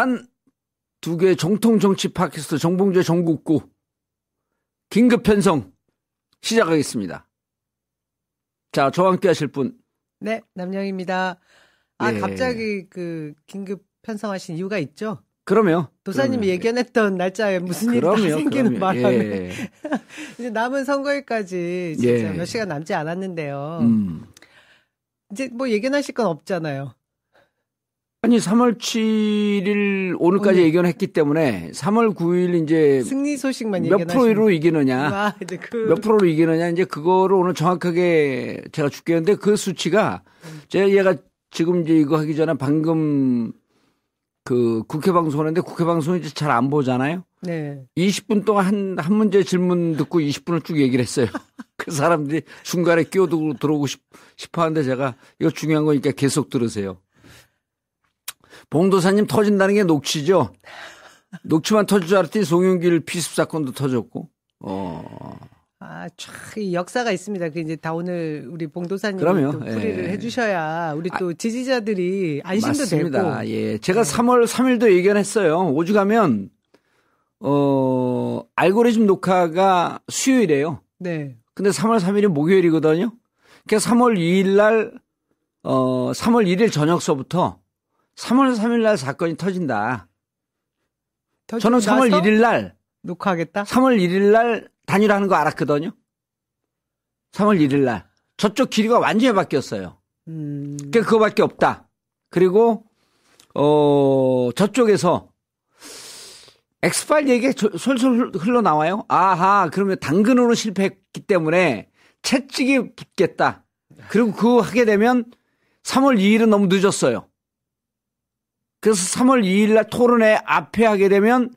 단 두 개의 정통 정치 팟캐스트 정봉재 정국구 긴급 편성 시작하겠습니다. 자, 저와 함께 하실 분. 네, 남영입니다. 아, 예. 갑자기 그 긴급 편성하신 이유가 있죠? 그럼요. 도사님이 그럼요. 예견했던 날짜에 무슨 일이. 생기는 그럼요. 바람에 예. 이제 남은 선거일까지 진짜 예. 몇 시간 남지 않았는데요. 음. 이제 뭐 예견하실 건 없잖아요. 아니 3월 7일 오늘까지 오늘. 예견했기 때문에 3월 9일 이제 승리 소식만 몇 프로로 이기느냐, 아, 이제 그몇 프로로 이기느냐 이제 그거를 오늘 정확하게 제가 줄게는데 그 수치가 제가 얘가 지금 이제 이거 하기 전에 방금 그 국회 방송하는데 국회 방송 이제 잘 안 보잖아요. 네. 20분 동안 한, 한 문제 질문 듣고 20분을 쭉 얘기를 했어요. 그 사람들이 중간에 끼어들고 들어오고 싶, 싶어 하는데 제가 이거 중요한 거니까 계속 들으세요. 봉도사님 터진다는 게 녹취죠? 녹취만 터질 줄 알았더니 송영길 피습 사건도 터졌고, 어, 아, 촥, 이 역사가 있습니다. 그 이제 다 오늘 우리. 또 풀이를 예. 아, 해주셔야 우리 또 지지자들이 안심도 맞습니다. 되고. 예. 제가 3월 3일도 예견했어요. 오죽하면, 어, 알고리즘 녹화가 수요일이에요. 네. 근데 3월 3일이 목요일이거든요. 그래서 3월 2일 날, 어, 3월 1일 저녁서부터 3월 3일 날 사건이 터진다. 저는 3월 1일 날, 녹화하겠다? 3월 1일 날 단일화하는 거 알았거든요. 3월 1일 날. 저쪽 길이가 완전히 바뀌었어요. 음. 그러니까 그거밖에 없다. 그리고, 어, 저쪽에서 엑스파일 얘기가 저- 솔솔 흘러나와요. 아하, 그러면 당근으로 실패했기 때문에 채찍이 붙겠다. 그리고 그거 하게 되면 3월 2일은 너무 늦었어요. 그래서 3월 2일 날 토론회 앞에 하게 되면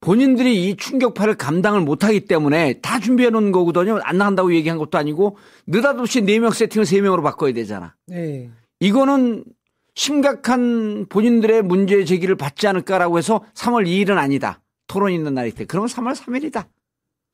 본인들이 이 충격파를 감당을 못하기 때문에 다 준비해 놓은 거거든요. 안 나간다고 얘기한 것도 아니고 느닷없이 4명 세팅을 3명으로 바꿔야 되잖아. 네. 이거는 심각한 본인들의 문제 제기를 받지 않을까라고 해서 3월 2일은 아니다. 토론 있는 날이 때. 그러면 3월 3일이다.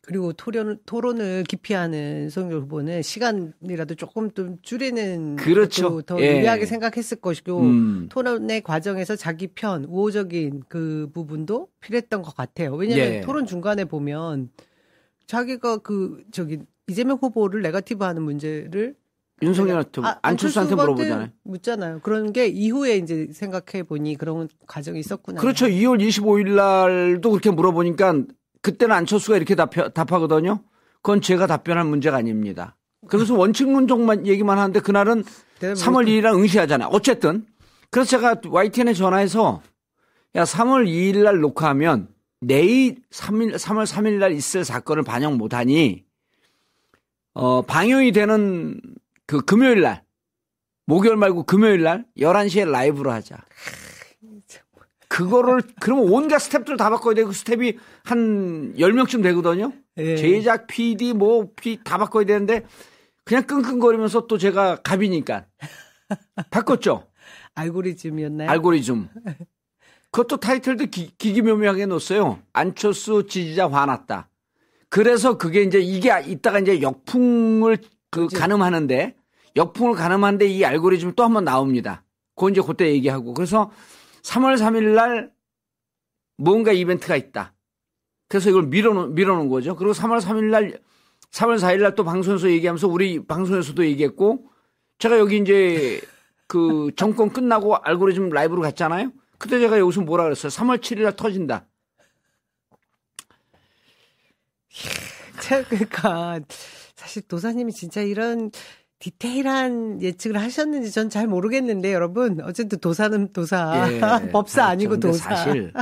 그리고 토론, 토론을 기피하는 송영 후보는 시간이라도 조금 좀 줄이는 그렇죠. 더 예. 유리하게 생각했을 것이고 음. 토론의 과정에서 자기 편 우호적인 그 부분도 필요했던 것 같아요. 왜냐하면 예. 토론 중간에 보면 자기가 그 저기 이재명 후보를 네거티브하는 문제를 윤석열한테 아, 안철수한테 물어보잖아요. 묻잖아요. 그런 게 이후에 이제 생각해 보니 그런 과정이 있었구나. 그렇죠. 2월 25일 날도 그렇게 물어보니까 그때는 안철수가 이렇게 답, 답하거든요. 그건 제가 답변할 문제가 아닙니다. 그래서 원칙론적만 얘기만 하는데 그날은 대답을 3월 2일이랑 응시하잖아요. 어쨌든. 그래서 제가 YTN에 전화해서 야, 3월 2일 날 녹화하면 내일 3일, 3월 3일 날 있을 사건을 반영 못하니 어, 방영이 되는 그 금요일 날 목요일 말고 금요일 날 11시에 라이브로 하자. 그거를 그러면 온갖 스텝들 다 바꿔야 되고 스텝이 한 10명쯤 되거든요. 예. 제작, PD, 뭐, 다 바꿔야 되는데 그냥 끙끙거리면서 또 제가 갑이니까 바꿨죠. 알고리즘이었나요? 알고리즘. 그것도 타이틀도 기, 기기묘묘하게 놓았어요. 안철수 지지자 화났다. 그래서 그게 이제 이게 이따가 이제 역풍을 그 가늠하는데 역풍을 가늠하는데 이 알고리즘이 또 한 번 나옵니다. 그거 이제 그때 얘기하고. 그래서 3월 3일 날 뭔가 이벤트가 있다. 그래서 이걸 밀어놓, 밀어놓은 거죠. 그리고 3월 3일 날, 3월 4일 날 또 방송에서 얘기하면서 우리 방송에서도 얘기했고 제가 여기 이제 그 정권 끝나고 알고리즘 라이브로 갔잖아요. 그때 제가 여기서 뭐라 그랬어요? 3월 7일 날 터진다. 참, 그러니까 사실 도사님이 진짜 이런 디테일한 예측을 하셨는지 전 잘 모르겠는데 여러분 어쨌든 도사는 도사 예. 법사 아, 근데 도사 사실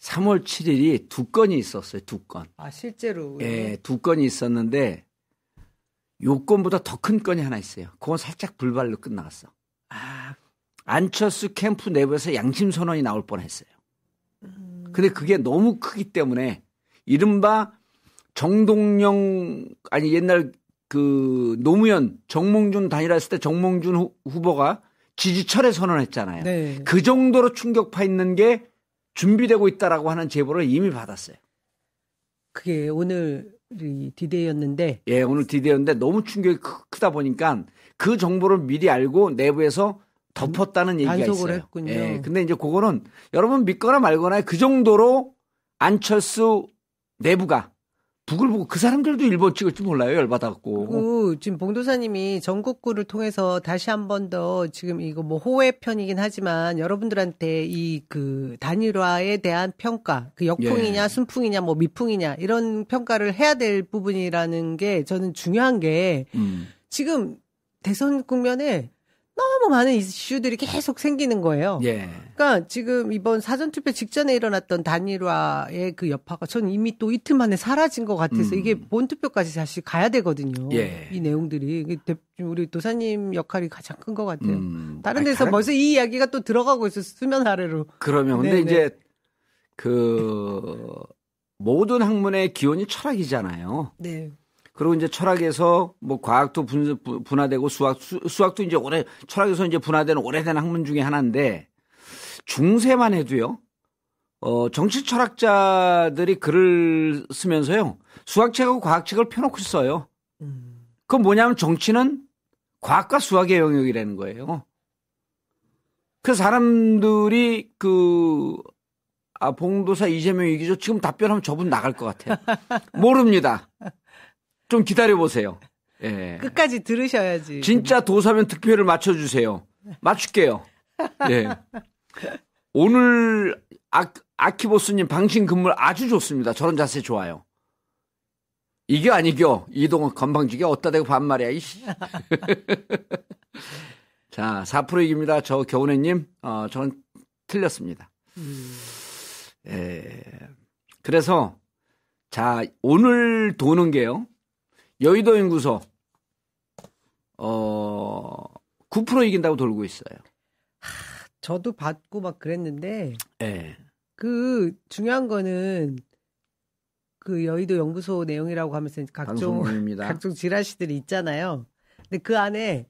3월 7일이 두 건이 있었어요. 두 건. 아 실제로 예, 두 건이 있었는데 요 건보다 더 큰 건이 하나 있어요. 그건 살짝 불발로 끝나갔어. 아 안철수 캠프 내부에서 양심 선언이 나올 뻔했어요. 음. 근데 그게 너무 크기 때문에 이른바 정동영 아니 옛날 그 노무현 정몽준 단일화 했을 때 정몽준 후, 후보가 지지철에 선언했잖아요. 네. 그 정도로 충격파 있는 게 준비되고 있다라고 하는 제보를 이미 받았어요. 그게 오늘이 디데이였는데 예, 오늘 디데이였는데 너무 충격이 크, 크다 보니까 그 정보를 미리 알고 내부에서 덮었다는 얘기가 단속을 있어요. 했군요. 예. 근데 이제 그거는 여러분 믿거나 말거나 그 정도로 안철수 내부가 북을 보고 그 사람들도 일본 찍을지 몰라요. 열받아갖고. 그리고 지금 봉도사님이 전국구를 통해서 다시 한 번 더 지금 이거 뭐 호의 편이긴 하지만 여러분들한테 이 그 단일화에 대한 평가, 그 역풍이냐 예. 순풍이냐 뭐 미풍이냐 이런 평가를 해야 될 부분이라는 게 저는 중요한 게 음. 지금 대선 국면에 너무 많은 이슈들이 계속 생기는 거예요. 예. 그러니까 지금 이번 사전투표 직전에 일어났던 단일화의 그 여파가 전 이미 또 이틀 만에 사라진 것 같아서 음. 이게 본투표까지 사실 가야 되거든요. 예. 이 내용들이 우리 도사님 역할이 가장 큰 것 같아요. 음. 다른 아니, 데서 다른- 벌써 이 이야기가 또 들어가고 있어 수면 아래로. 그러면 근데 네네. 이제 그 모든 학문의 기원이 철학이잖아요. 네. 그리고 이제 철학에서 뭐 과학도 분, 분- 분화되고 수학 수, 수학도 이제 오래 철학에서 이제 분화되는 오래된 학문 중에 하나인데 중세만 해도요. 어 정치 철학자들이 글을 쓰면서요. 수학책하고 과학책을 펴놓고 써요. 음. 그건 뭐냐면 정치는 과학과 수학의 영역이라는 거예요. 그 사람들이 그, 아, 봉도사 이재명 얘기죠. 지금 답변하면 저분 나갈 것 같아요. 모릅니다. 좀 기다려 보세요. 예. 끝까지 들으셔야지. 진짜 도사면 득표를 맞춰주세요. 맞출게요. 예. 오늘 아, 아키보스님 방신 근무 아주 좋습니다. 저런 자세 좋아요. 이겨 안 이겨 이동원 건방지게 어따 대고 반말이야 이씨. 자, 4% 이깁니다. 저 겨우내님, 어, 전 틀렸습니다. 예. 그래서, 자, 오늘 도는 게요. 여의도 연구소, 어, 9% 이긴다고 돌고 있어요. 저도 받고 막 그랬는데 예. 그 중요한 거는 그 여의도 연구소 내용이라고 하면서 각종 방송입니다. 각종 지라시들이 있잖아요. 근데 그 안에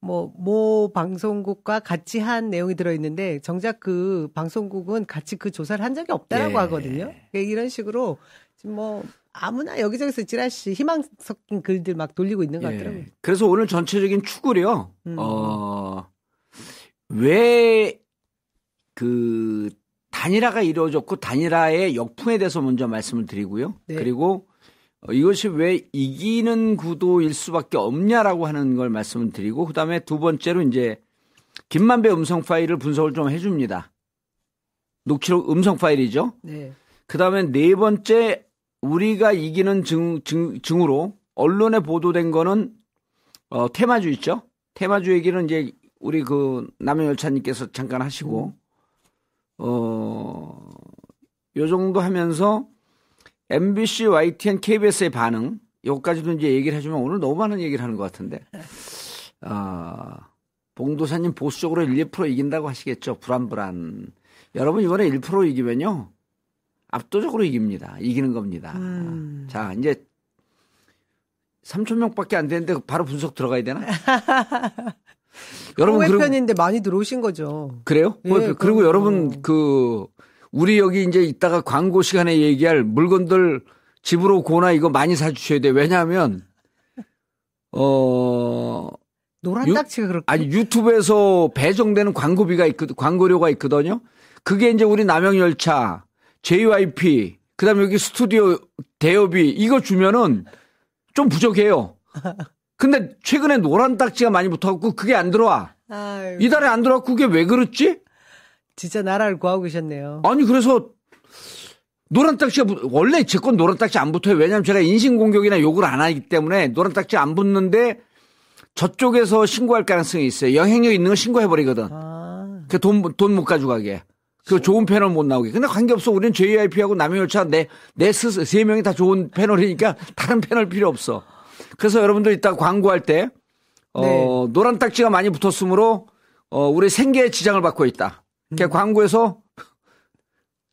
뭐, 모 방송국과 같이 한 내용이 들어 있는데, 정작 그 방송국은 같이 그 조사를 한 적이 없다라고 예. 하거든요. 그러니까 이런 식으로, 지금 뭐, 아무나 여기저기서 지라시 희망 섞인 글들 막 돌리고 있는 것 같더라고요. 예. 그래서 오늘 전체적인 축을요, 음. 어, 왜, 그, 단일화가 이루어졌고, 단일화의 역풍에 대해서 먼저 말씀을 드리고요. 네. 그리고 어, 이것이 왜 이기는 구도일 수밖에 없냐라고 하는 걸 말씀을 드리고, 그 다음에 두 번째로 이제, 김만배 음성 파일을 분석을 좀 해줍니다. 녹취록 음성 파일이죠. 네. 그 다음에 네 번째 우리가 이기는 증, 증, 증으로 언론에 보도된 거는 어, 테마주 있죠. 테마주 얘기는 이제 우리 그 남영열차님께서 잠깐 하시고 어, 요 정도 하면서 MBC, YTN, KBS의 반응 요까지도 이제 얘기를 해주면 오늘 너무 많은 얘기를 하는 것 같은데 아, 봉도사님 보수적으로 1, 2% 이긴다고 하시겠죠. 불안불안. 여러분 이번에 1% 이기면요. 압도적으로 이깁니다. 이기는 겁니다. 음. 자, 이제 3천 명밖에 안 되는데 바로 분석 들어가야 되나? 여러분 그리고 호외편인데 많이 들어오신 거죠. 그래요? 예, 그리고 그럼요. 여러분 그 우리 여기 이제 이따가 광고 시간에 얘기할 물건들 집으로 고나 이거 많이 사주셔야 돼요. 왜냐하면 어 노란 유- 딱지가 그렇게. 아니 유튜브에서 배정되는 광고비가 있거든 광고료가 있거든요. 그게 이제 우리 남영 열차, JYP, 그 다음에 여기 스튜디오 대여비 이거 주면은 좀 부족해요. 근데 최근에 노란 딱지가 많이 붙어갖고 그게 안 들어와. 아유, 이달에 안 들어왔고 그게 왜 그렇지? 진짜 나라를 구하고 계셨네요. 아니 그래서 노란 딱지가 붙- 원래 제 건 노란 딱지 안 붙어요. 왜냐하면 제가 인신공격이나 욕을 안 하기 때문에 노란 딱지 안 붙는데 저쪽에서 신고할 가능성이 있어요. 영향력 있는 거 신고해버리거든. 아, 그 돈, 돈 못 가져가게. 그 좋은 패널 못 나오게. 근데 관계없어. 우리는 JYP하고 남영열차 내, 내 스스, 세 명이 다 좋은 패널이니까 다른 패널 필요 없어. 그래서 여러분들 이따 광고할 때, 어, 네. 노란 딱지가 많이 붙었으므로, 어, 우리 생계에 지장을 받고 있다. 그 음. 광고에서,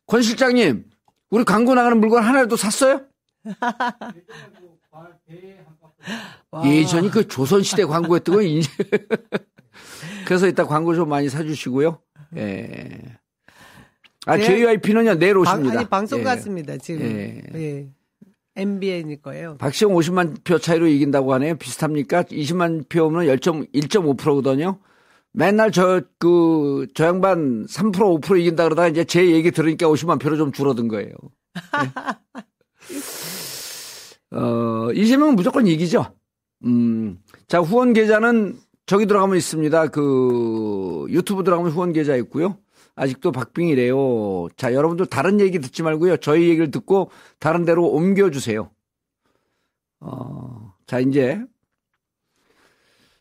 권 실장님, 우리 광고 나가는 물건 하나라도 샀어요? 와. 예전이 그 조선시대 광고였던 거 이제. 그래서 이따 광고 좀 많이 사주시고요. 예. 아, 네. JYP는요, 내일 방, 오십니다. 아니 방송 예. 같습니다 지금. 예. 예. MBN일 거예요. 박시영 50만 표 차이로 이긴다고 하네요. 비슷합니까? 20만 표면 1.5%거든요. 맨날 저, 그, 저 양반 3% 5% 이긴다 그러다가 이제 제 얘기 들으니까 50만 표로 좀 줄어든 거예요. 네. 어, 이재명은 무조건 이기죠. 음, 자, 후원 계좌는 저기 들어가면 있습니다. 그, 유튜브 들어가면 후원 계좌 있고요. 아직도 박빙이래요. 자, 여러분들 다른 얘기 듣지 말고요. 저희 얘기를 듣고 다른 데로 옮겨주세요. 어, 자, 이제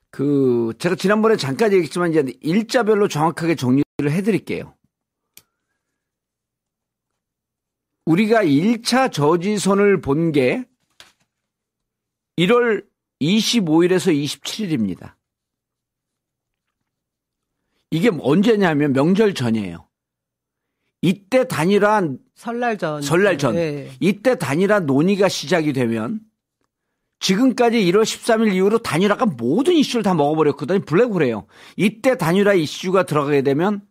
그 제가 지난번에 잠깐 얘기했지만 이제 일자별로 정확하게 정리를 해드릴게요. 우리가 1차 저지선을 본 게 1월 25일에서 27일입니다. 이게 언제냐면 명절 전이에요. 이때 단일화 설날 전 설날 전 네. 이때 단일화 논의가 시작이 되면 지금까지 1월 13일 이후로 단일화가 모든 이슈를 다 먹어버렸거든요. 블랙홀이에요. 이때 단일화 이슈가 들어가게 되면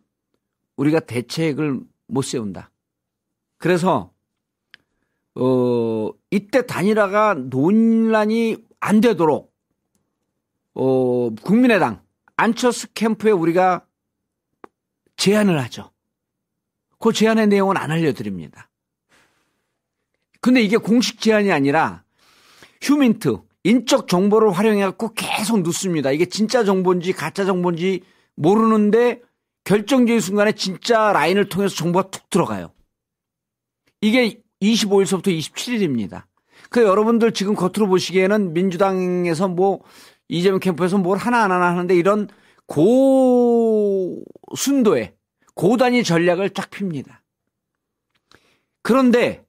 우리가 대책을 못 세운다. 그래서 어 이때 단일화가 논란이 안 되도록 어 국민의당 안처스 캠프에 우리가 제안을 하죠. 그 제안의 내용은 안 알려드립니다. 근데 이게 공식 제안이 아니라 휴민트, 인적 정보를 활용해갖고 계속 넣습니다. 이게 진짜 정보인지 가짜 정보인지 모르는데 결정적인 순간에 진짜 라인을 통해서 정보가 툭 들어가요. 이게 25일서부터 27일입니다. 그 여러분들 지금 겉으로 보시기에는 민주당에서 뭐 이재명 캠프에서 뭘 하나하나 하는데 이런 고순도의 고단위 전략을 쫙 핍니다. 그런데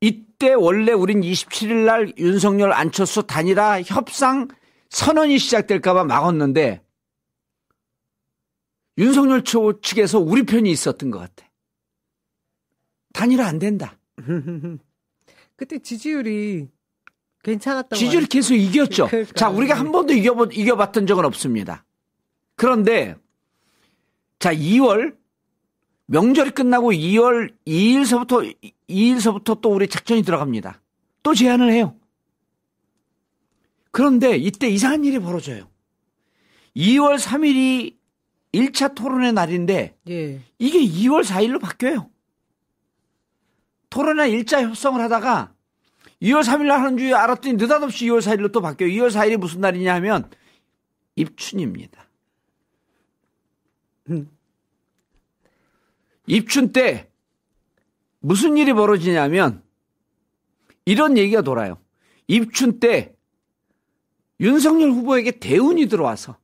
이때 원래 우린 27일 날 윤석열 안철수 단일화 협상 선언이 시작될까봐 막았는데 윤석열 측에서 우리 편이 있었던 것 같아. 단일화 안 된다. 그때 지지율이 괜찮았던 지지율 계속 이겼죠. 그러니까. 자, 우리가 한 번도 이겨보, 이겨봤던 적은 없습니다. 그런데 자, 2월 명절이 끝나고 2월 2일서부터 2일서부터 또 우리 작전이 들어갑니다. 또 제안을 해요. 그런데 이때 이상한 일이 벌어져요. 2월 3일이 1차 토론의 날인데 예. 이게 2월 4일로 바뀌어요. 토론회 1차 협상을 하다가 2월 3일 날 하는 줄 알았더니 느닷없이 2월 4일로 또 바뀌어요. 2월 4일이 무슨 날이냐 하면 입춘입니다. 음. 입춘 때 무슨 일이 벌어지냐면 이런 얘기가 돌아요. 입춘 때 윤석열 후보에게 대운이 들어와서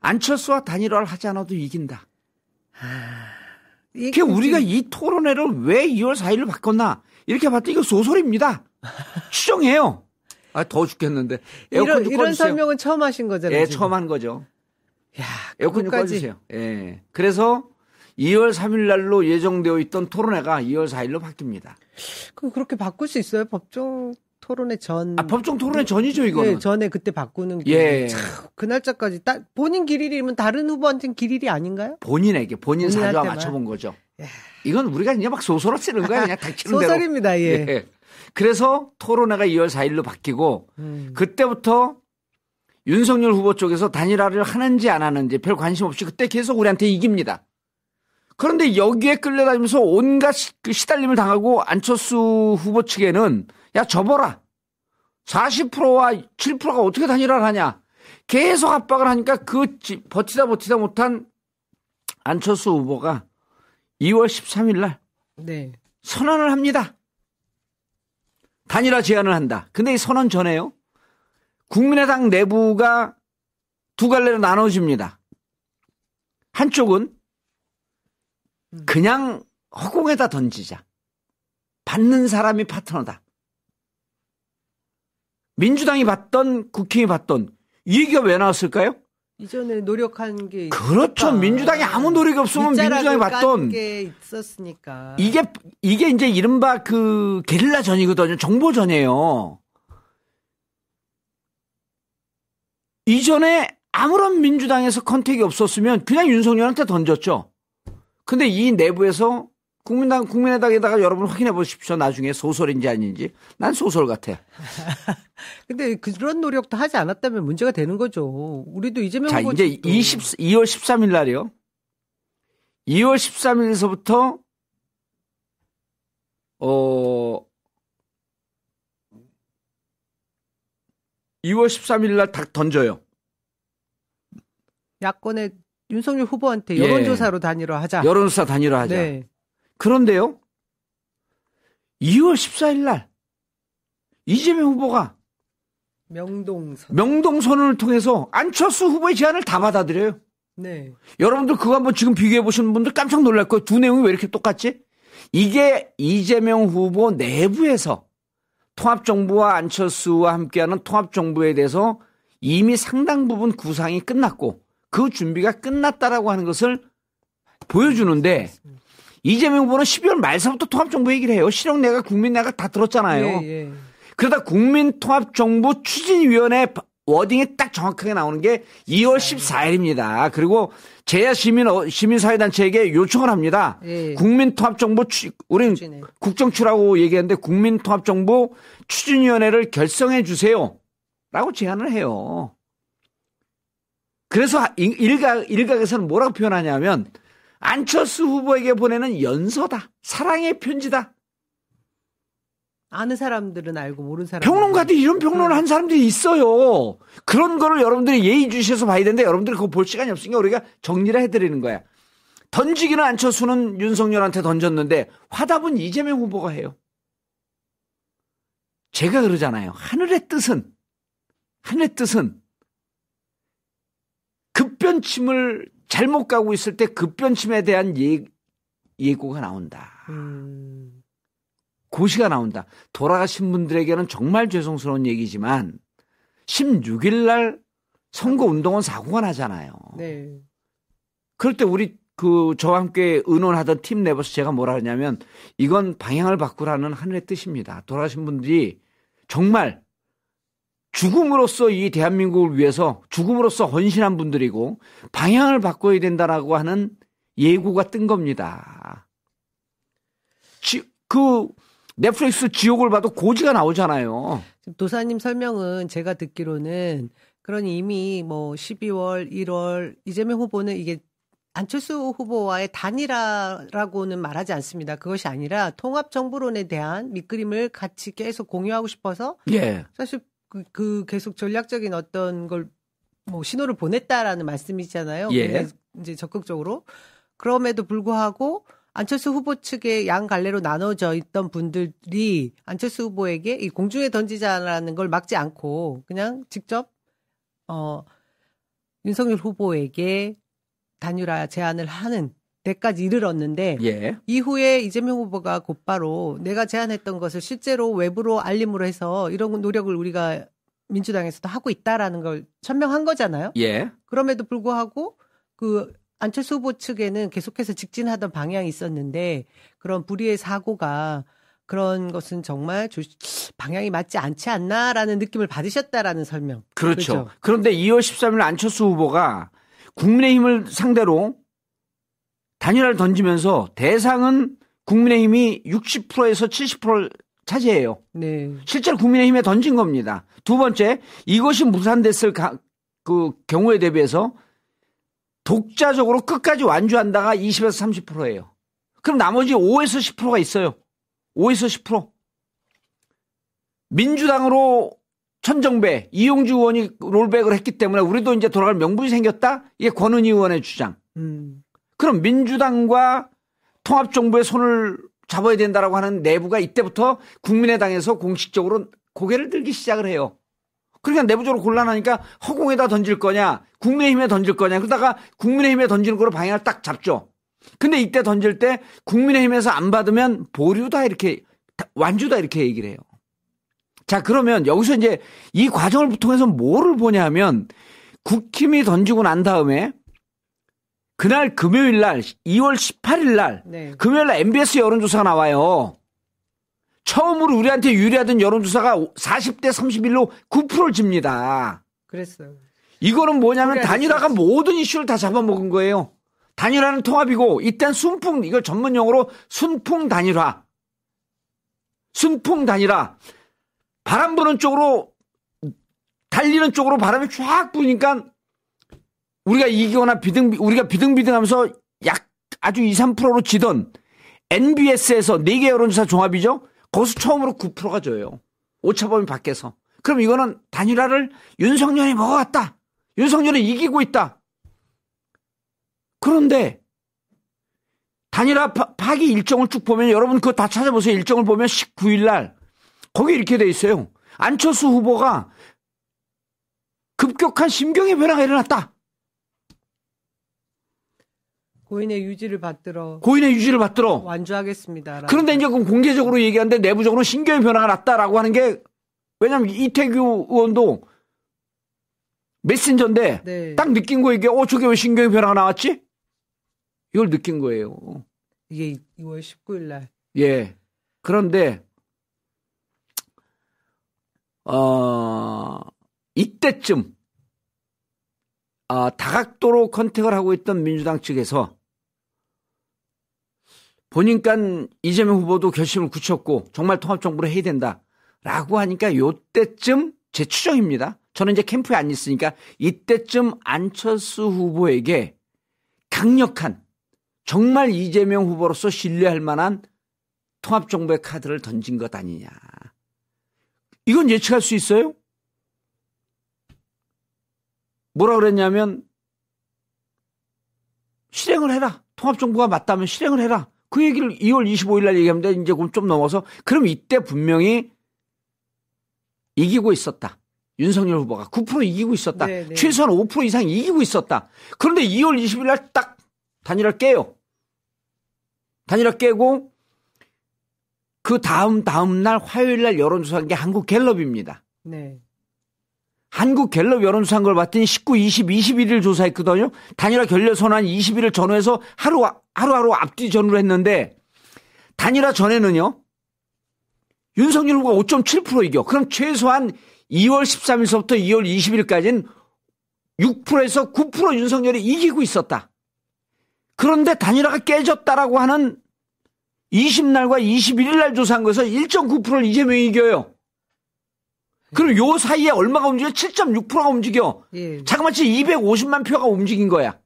안철수와 단일화를 하지 않아도 이긴다. 이게 우리가 이 토론회를 왜 2월 4일로 바꿨나 이렇게 봤더니 이거 소설입니다. 추정해요. 아, 더워 죽겠는데. 에어컨 이런, 이런 설명은 처음 하신 거잖아요. 예, 처음 한 거죠. 야, 에어컨 좀 꺼주세요. 예. 그래서 2월 3일 날로 예정되어 있던 토론회가 2월 4일로 바뀝니다. 그럼 그렇게 바꿀 수 있어요? 법정 토론회 전. 아, 법정 토론회 전이죠, 이거는. 네, 전에 그때 바꾸는 게. 예. 참, 그 날짜까지 따, 본인 길일이면 다른 후보한테는 길일이 아닌가요? 본인에게, 본인 사주와 맞춰본 거죠. 야. 이건 우리가 그냥 막 소설을 쓰는 거야, 그냥 닥치는 대로. 소설입니다, 예. 예. 그래서 토론회가 2월 4일로 바뀌고, 음. 그때부터 윤석열 후보 쪽에서 단일화를 하는지 안 하는지 별 관심 없이 그때 계속 우리한테 이깁니다. 그런데 여기에 끌려다니면서 온갖 그 시달림을 당하고 안철수 후보 측에는 야 접어라. 40%와 7%가 어떻게 단일화를 하냐. 계속 압박을 하니까 그 버티다 버티다 못한 안철수 후보가 2월 13일 날 네. 선언을 합니다. 단일화 제안을 한다. 근데 이 선언 전에요. 국민의당 내부가 두 갈래로 나눠집니다. 한쪽은 그냥 허공에다 던지자. 받는 사람이 파트너다. 민주당이 받던 국힘이 받던 이 얘기가 왜 나왔을까요? 이전에 노력한 게 그렇죠. 있었다. 민주당이 아무 노력이 없으면 민주당이 받던 게 있었으니까 이게 이게 이제 이른바 그 게릴라 전이거든요. 정보 전이에요. 이전에 아무런 민주당에서 컨택이 없었으면 그냥 윤석열한테 던졌죠. 근데 이 내부에서 국민당 국민의당에다가 여러분 확인해 보십시오. 나중에 소설인지 아닌지. 난 소설 같아. 근데 그런 노력도 하지 않았다면 문제가 되는 거죠. 우리도 이재명 자, 이제 20 2월 13일 날이요. 2월 13일서부터 어 2월 13일 날딱 던져요. 야권의 윤석열 후보한테 예. 여론조사로 단일화 하자. 여론조사 단일화 하자. 네. 그런데요. 2월 14일 날 이재명 후보가 명동선. 명동선언을 통해서 안철수 후보의 제안을 다 받아들여요. 네. 여러분들 그거 한번 지금 비교해 보시는 분들 깜짝 놀랄 거예요. 두 내용이 왜 이렇게 똑같지? 이게 이재명 후보 내부에서 통합정부와 안철수와 함께하는 통합정부에 대해서 이미 상당 부분 구상이 끝났고 그 준비가 끝났다라고 하는 것을 보여주는데 이재명 후보는 12월 말서부터 통합정부 얘기를 해요. 실용내가 국민내가 다 들었잖아요. 예, 예. 그러다 국민통합정부 추진위원회 워딩이 딱 정확하게 나오는 게 2월 14일입니다. 그리고 제야 시민 어, 시민사회단체에게 요청을 합니다. 예. 국민통합정부 추, 추진회. 국정추라고 얘기하는데 국민통합정부 추진위원회를 결성해 주세요.라고 제안을 해요. 그래서 일- 일각 일각에서는 뭐라고 표현하냐면 안철수 후보에게 보내는 연서다, 사랑의 편지다. 아는 사람들은 알고 모르는 사람. 평론가들이 이런 평론을 한 사람들이 있어요. 그런 거를 여러분들이 예의주시해서 봐야 되는데 여러분들이 그거 볼 시간이 없으니까 우리가 정리를 해드리는 거야. 던지기는 안철수는 윤석열한테 던졌는데 화답은 이재명 후보가 해요. 제가 그러잖아요. 하늘의 뜻은, 하늘의 뜻은 급변침을 잘못 가고 있을 때 급변침에 대한 예, 예고가 나온다. 음. 고시가 나온다. 돌아가신 분들에게는 정말 죄송스러운 얘기지만 16일 날 선거 운동은 사고가 나잖아요. 네. 그럴 때 우리 그 저와 함께 의논하던 팀 내부에서 제가 뭐라 하냐면 이건 방향을 바꾸라는 하늘의 뜻입니다. 돌아가신 분들이 정말 죽음으로써 이 대한민국을 위해서 죽음으로써 헌신한 분들이고 방향을 바꿔야 된다라고 하는 예고가 뜬 겁니다. 지, 그 넷플릭스 지옥을 봐도 고지가 나오잖아요. 도사님 설명은 제가 듣기로는 그러니 이미 뭐 12월, 1월 이재명 후보는 이게 안철수 후보와의 단일화라고는 말하지 않습니다. 그것이 아니라 통합 정부론에 대한 밑그림을 같이 계속 공유하고 싶어서 예. 사실 그, 그 계속 전략적인 어떤 걸 뭐 신호를 보냈다라는 말씀이잖아요. 예. 이제 적극적으로 그럼에도 불구하고 안철수 후보 측의 양 갈래로 나눠져 있던 분들이 안철수 후보에게 이 공중에 던지자라는 걸 막지 않고 그냥 직접 어 윤석열 후보에게 단일화 제안을 하는 데까지 이르렀는데 예. 이후에 이재명 후보가 곧바로 내가 제안했던 것을 실제로 외부로 알림으로 해서 이런 노력을 우리가 민주당에서도 하고 있다라는 걸 천명한 거잖아요. 예. 그럼에도 불구하고 그 안철수 후보 측에는 계속해서 직진하던 방향이 있었는데 그런 불의의 사고가 그런 것은 정말 조- 방향이 맞지 않지 않나라는 느낌을 받으셨다라는 설명. 그렇죠. 그렇죠. 그런데 2월 13일 안철수 후보가 국민의힘을 상대로 단일화를 던지면서 대상은 국민의힘이 60%에서 70%를 차지해요. 네. 실제로 국민의힘에 던진 겁니다. 두 번째, 이것이 무산됐을 가- 그 경우에 대비해서 독자적으로 끝까지 완주한다가 20에서 30%예요. 그럼 나머지 5에서 10%가 있어요. 5에서 10%. 민주당으로 천정배, 이용주 의원이 롤백을 했기 때문에 우리도 이제 돌아갈 명분이 생겼다? 이게 권은희 의원의 주장. 음. 그럼 민주당과 통합정부의 손을 잡아야 된다라고 하는 내부가 이때부터 국민의당에서 공식적으로 고개를 들기 시작을 해요. 그러니까 내부적으로 곤란하니까 허공에다 던질 거냐, 국민의힘에 던질 거냐, 그러다가 국민의힘에 던지는 거로 방향을 딱 잡죠. 근데 이때 던질 때 국민의힘에서 안 받으면 보류다 이렇게, 완주다 이렇게 얘기를 해요. 자, 그러면 여기서 이제 이 과정을 통해서 뭐를 보냐면 국힘이 던지고 난 다음에 그날 금요일 날 2월 18일 날 네. 금요일 날 MBS 여론조사가 나와요. 처음으로 우리한테 유리하던 여론조사가 40대 31로 9%를 집니다. 그랬어요. 이거는 뭐냐면 그래, 단일화가 그렇지. 모든 이슈를 다 잡아먹은 거예요. 단일화는 통합이고 이땐 순풍 이걸 전문 용어로 순풍 단일화. 순풍 단일화. 바람 부는 쪽으로 달리는 쪽으로 바람이 쫙 부니까 우리가 이기거나 비등 우리가 비등비등하면서 약 아주 2, 3%로 지던 NBS에서 4개 여론조사 종합이죠. 거기서 처음으로 9%가 져요. 오차범위 밖에서. 그럼 이거는 단일화를 윤석열이 먹어갔다. 윤석열이 이기고 있다. 그런데 단일화 파기 일정을 쭉 보면 여러분 그거 다 찾아보세요. 일정을 보면 19일 날 거기 이렇게 돼 있어요. 안철수 후보가 급격한 심경의 변화가 일어났다. 고인의 유지를 받들어 고인의 유지를 받들어 완주하겠습니다. 그런데 이제 그럼 공개적으로 얘기하는데 내부적으로 신경의 변화가 났다라고 하는 게 왜냐하면 이태규 의원도 메신저인데 네. 딱 느낀 거 이게 어 저게 왜 신경의 변화가 나왔지? 이걸 느낀 거예요. 이게 2월 19일 날. 예. 그런데 어 이때쯤 아, 다각도로 컨택을 하고 있던 민주당 측에서 보니까 이재명 후보도 결심을 굳혔고 정말 통합정부를 해야 된다라고 하니까 요때쯤 제 추정입니다. 저는 이제 캠프에 안 있으니까 이때쯤 안철수 후보에게 강력한 정말 이재명 후보로서 신뢰할 만한 통합정부의 카드를 던진 것 아니냐. 이건 예측할 수 있어요? 뭐라 그랬냐면 실행을 해라. 통합정부가 맞다면 실행을 해라. 그 얘기를 2월 25일 날 얘기하는데 이제 좀 넘어서 그럼 이때 분명히 이기고 있었다. 윤석열 후보가 9% 이기고 있었다. 네네. 네. 최소한 5% 이상 이기고 있었다. 그런데 2월 20일 날 딱 단일화 깨요. 단일화 깨고 그 다음 다음 날 화요일 날 여론조사한 게 한국 갤럽입니다. 네. 한국 갤럽 여론조사한 걸 봤더니 19, 20, 21일 조사했거든요. 단일화 결렬 선언 20일을 전후해서 하루, 하루하루 앞뒤 전후로 했는데 단일화 전에는요. 윤석열 후보가 5.7% 이겨. 그럼 최소한 2월 13일서부터 2월 20일까지는 6%에서 9% 윤석열이 이기고 있었다. 그런데 단일화가 깨졌다라고 하는 20날과 21일 날 조사한 것에서 1.9%를 이재명이 이겨요. 그럼 요 사이에 얼마가 움직여? 7.6%가 움직여. 예. 자그마치 250만 표가 움직인 거야.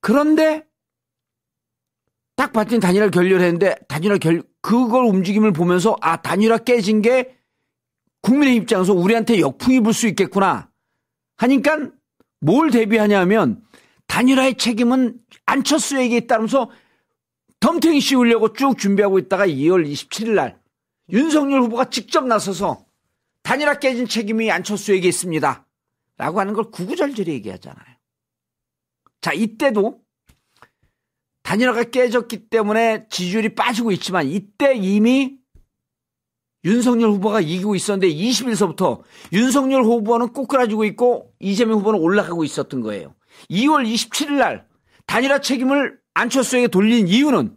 그런데 딱 봤더니 단일화 결렬했는데 단일화 결 그걸 움직임을 보면서 아 단일화 깨진 게 국민의 입장에서 우리한테 역풍이 불 수 있겠구나 하니까 뭘 대비하냐면 단일화의 책임은 안철수에게 있다면서 덤탱이 씌우려고 쭉 준비하고 있다가 2월 27일 날 윤석열 후보가 직접 나서서 단일화 깨진 책임이 안철수에게 있습니다. 라고 하는 걸 구구절절히 얘기하잖아요. 자, 이때도 단일화가 깨졌기 때문에 지지율이 빠지고 있지만 이때 이미 윤석열 후보가 이기고 있었는데 20일서부터 윤석열 후보는 꼬꾸라지고 있고 이재명 후보는 올라가고 있었던 거예요. 2월 27일 날 단일화 책임을 안철수에게 돌린 이유는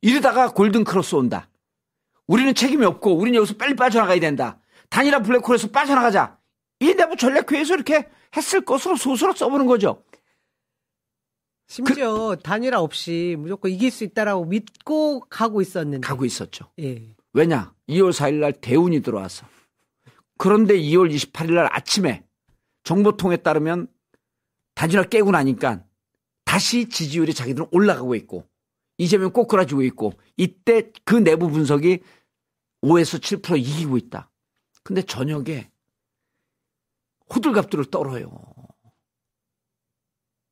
이러다가 골든 크로스 온다. 우리는 책임이 없고 우리는 여기서 빨리 빠져나가야 된다. 단일화 블랙홀에서 빠져나가자. 이 내부 전략회의에서 이렇게 했을 것으로 소설로 써보는 거죠. 심지어 그, 단일화 없이 무조건 이길 수 있다라고 믿고 가고 있었는데. 가고 있었죠. 예. 왜냐? 2월 4일 날 대운이 들어와서. 그런데 2월 28일 날 아침에 정보통에 따르면 단일화 깨고 나니까 다시 지지율이 자기들은 올라가고 있고 이재명 꼬꾸라지고 있고 이때 그 내부 분석이 5에서 7% 이기고 있다. 근데 저녁에 호들갑들을 떨어요.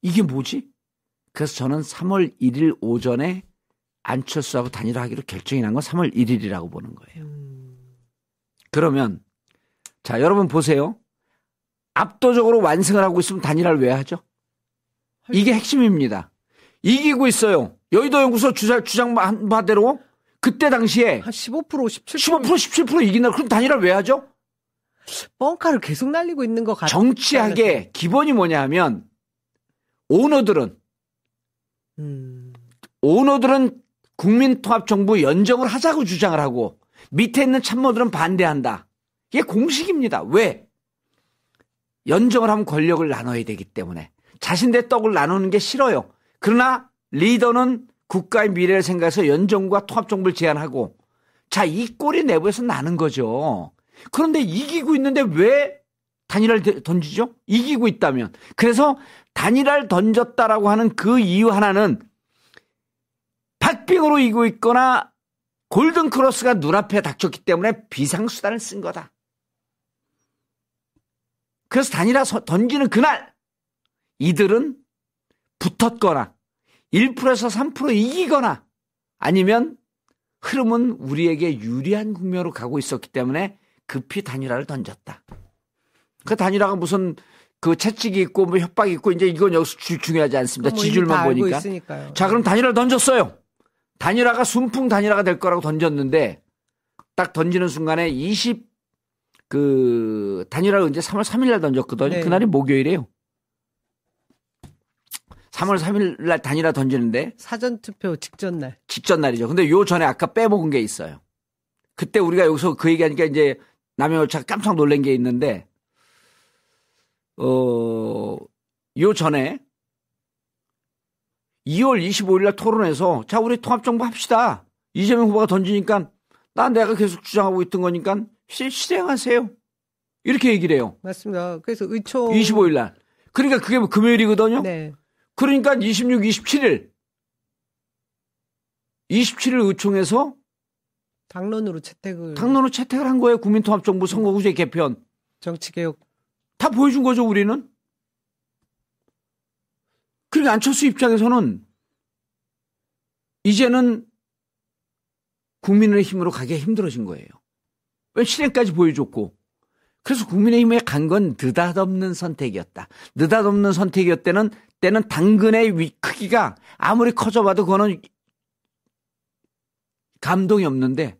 이게 뭐지? 그래서 저는 3월 1일 오전에 안철수하고 단일화 하기로 결정이 난 건 3월 1일이라고 보는 거예요. 그러면 자 여러분 보세요. 압도적으로 완승을 하고 있으면 단일화를 왜 하죠? 이게 핵심입니다. 이기고 있어요. 여의도 연구소 주장, 주장한 바대로 그때 당시에 한 15% 17% 15% 17% 이긴다. 그럼 단일화 왜 하죠? 뻥카를 계속 날리고 있는 것 같아요. 정치학의 기본이 뭐냐 하면 오너들은 음. 오너들은 국민통합정부 연정을 하자고 주장을 하고 밑에 있는 참모들은 반대한다. 이게 공식입니다. 왜? 연정을 하면 권력을 나눠야 되기 때문에 자신의 떡을 나누는 게 싫어요. 그러나 리더는 국가의 미래를 생각해서 연정과 통합정부를 제안하고 자, 이 꼴이 내부에서 나는 거죠. 그런데 이기고 있는데 왜 단일화를 던지죠? 이기고 있다면. 그래서 단일화를 던졌다라고 하는 그 이유 하나는 박빙으로 이기고 있거나 골든 크로스가 눈앞에 닥쳤기 때문에 비상수단을 쓴 거다. 그래서 단일화 던지는 그날 이들은 붙었거나 1%에서 3% 이기거나 아니면 흐름은 우리에게 유리한 국면으로 가고 있었기 때문에 급히 단일화를 던졌다. 그 단일화가 무슨 그 채찍이 있고 뭐 협박이 있고 이제 이건 여기서 주, 중요하지 않습니다. 뭐 지줄만 보니까. 있으니까요. 자, 그럼 단일화를 던졌어요. 단일화가 순풍 단일화가 될 거라고 던졌는데 딱 던지는 순간에 20 그 단일화를 이제 3월 3일 날 던졌거든요. 네. 그날이 목요일이에요. 3월 3일 날 단일화 던지는데 사전 투표 직전 날. 직전 날이죠. 근데 요 전에 아까 빼먹은 게 있어요. 그때 우리가 여기서 그 얘기하니까 이제 남영열차 깜짝 놀란 게 있는데 어, 요 전에 2월 25일 날 토론에서 자, 우리 통합정부 합시다. 이재명 후보가 던지니까 난 내가 계속 주장하고 있던 거니까 실행하세요. 이렇게 얘기를 해요. 맞습니다. 그래서 의총 25일 날. 그러니까 그게 뭐 금요일이거든요. 네. 그러니까 26, 27일 27일 의총에서 당론으로 채택을 당론으로 채택을 한 거예요. 국민통합정부 선거구제 개편. 정치개혁 다 보여준 거죠, 우리는. 그러니까 안철수 입장에서는 이제는 국민의 힘으로 가기가 힘들어진 거예요. 왜 실행까지 보여줬고. 그래서 국민의힘에 간 건 느닷없는 선택이었다. 느닷없는 선택이었다는 때는 당근의 위, 크기가 아무리 커져봐도 그거는 감동이 없는데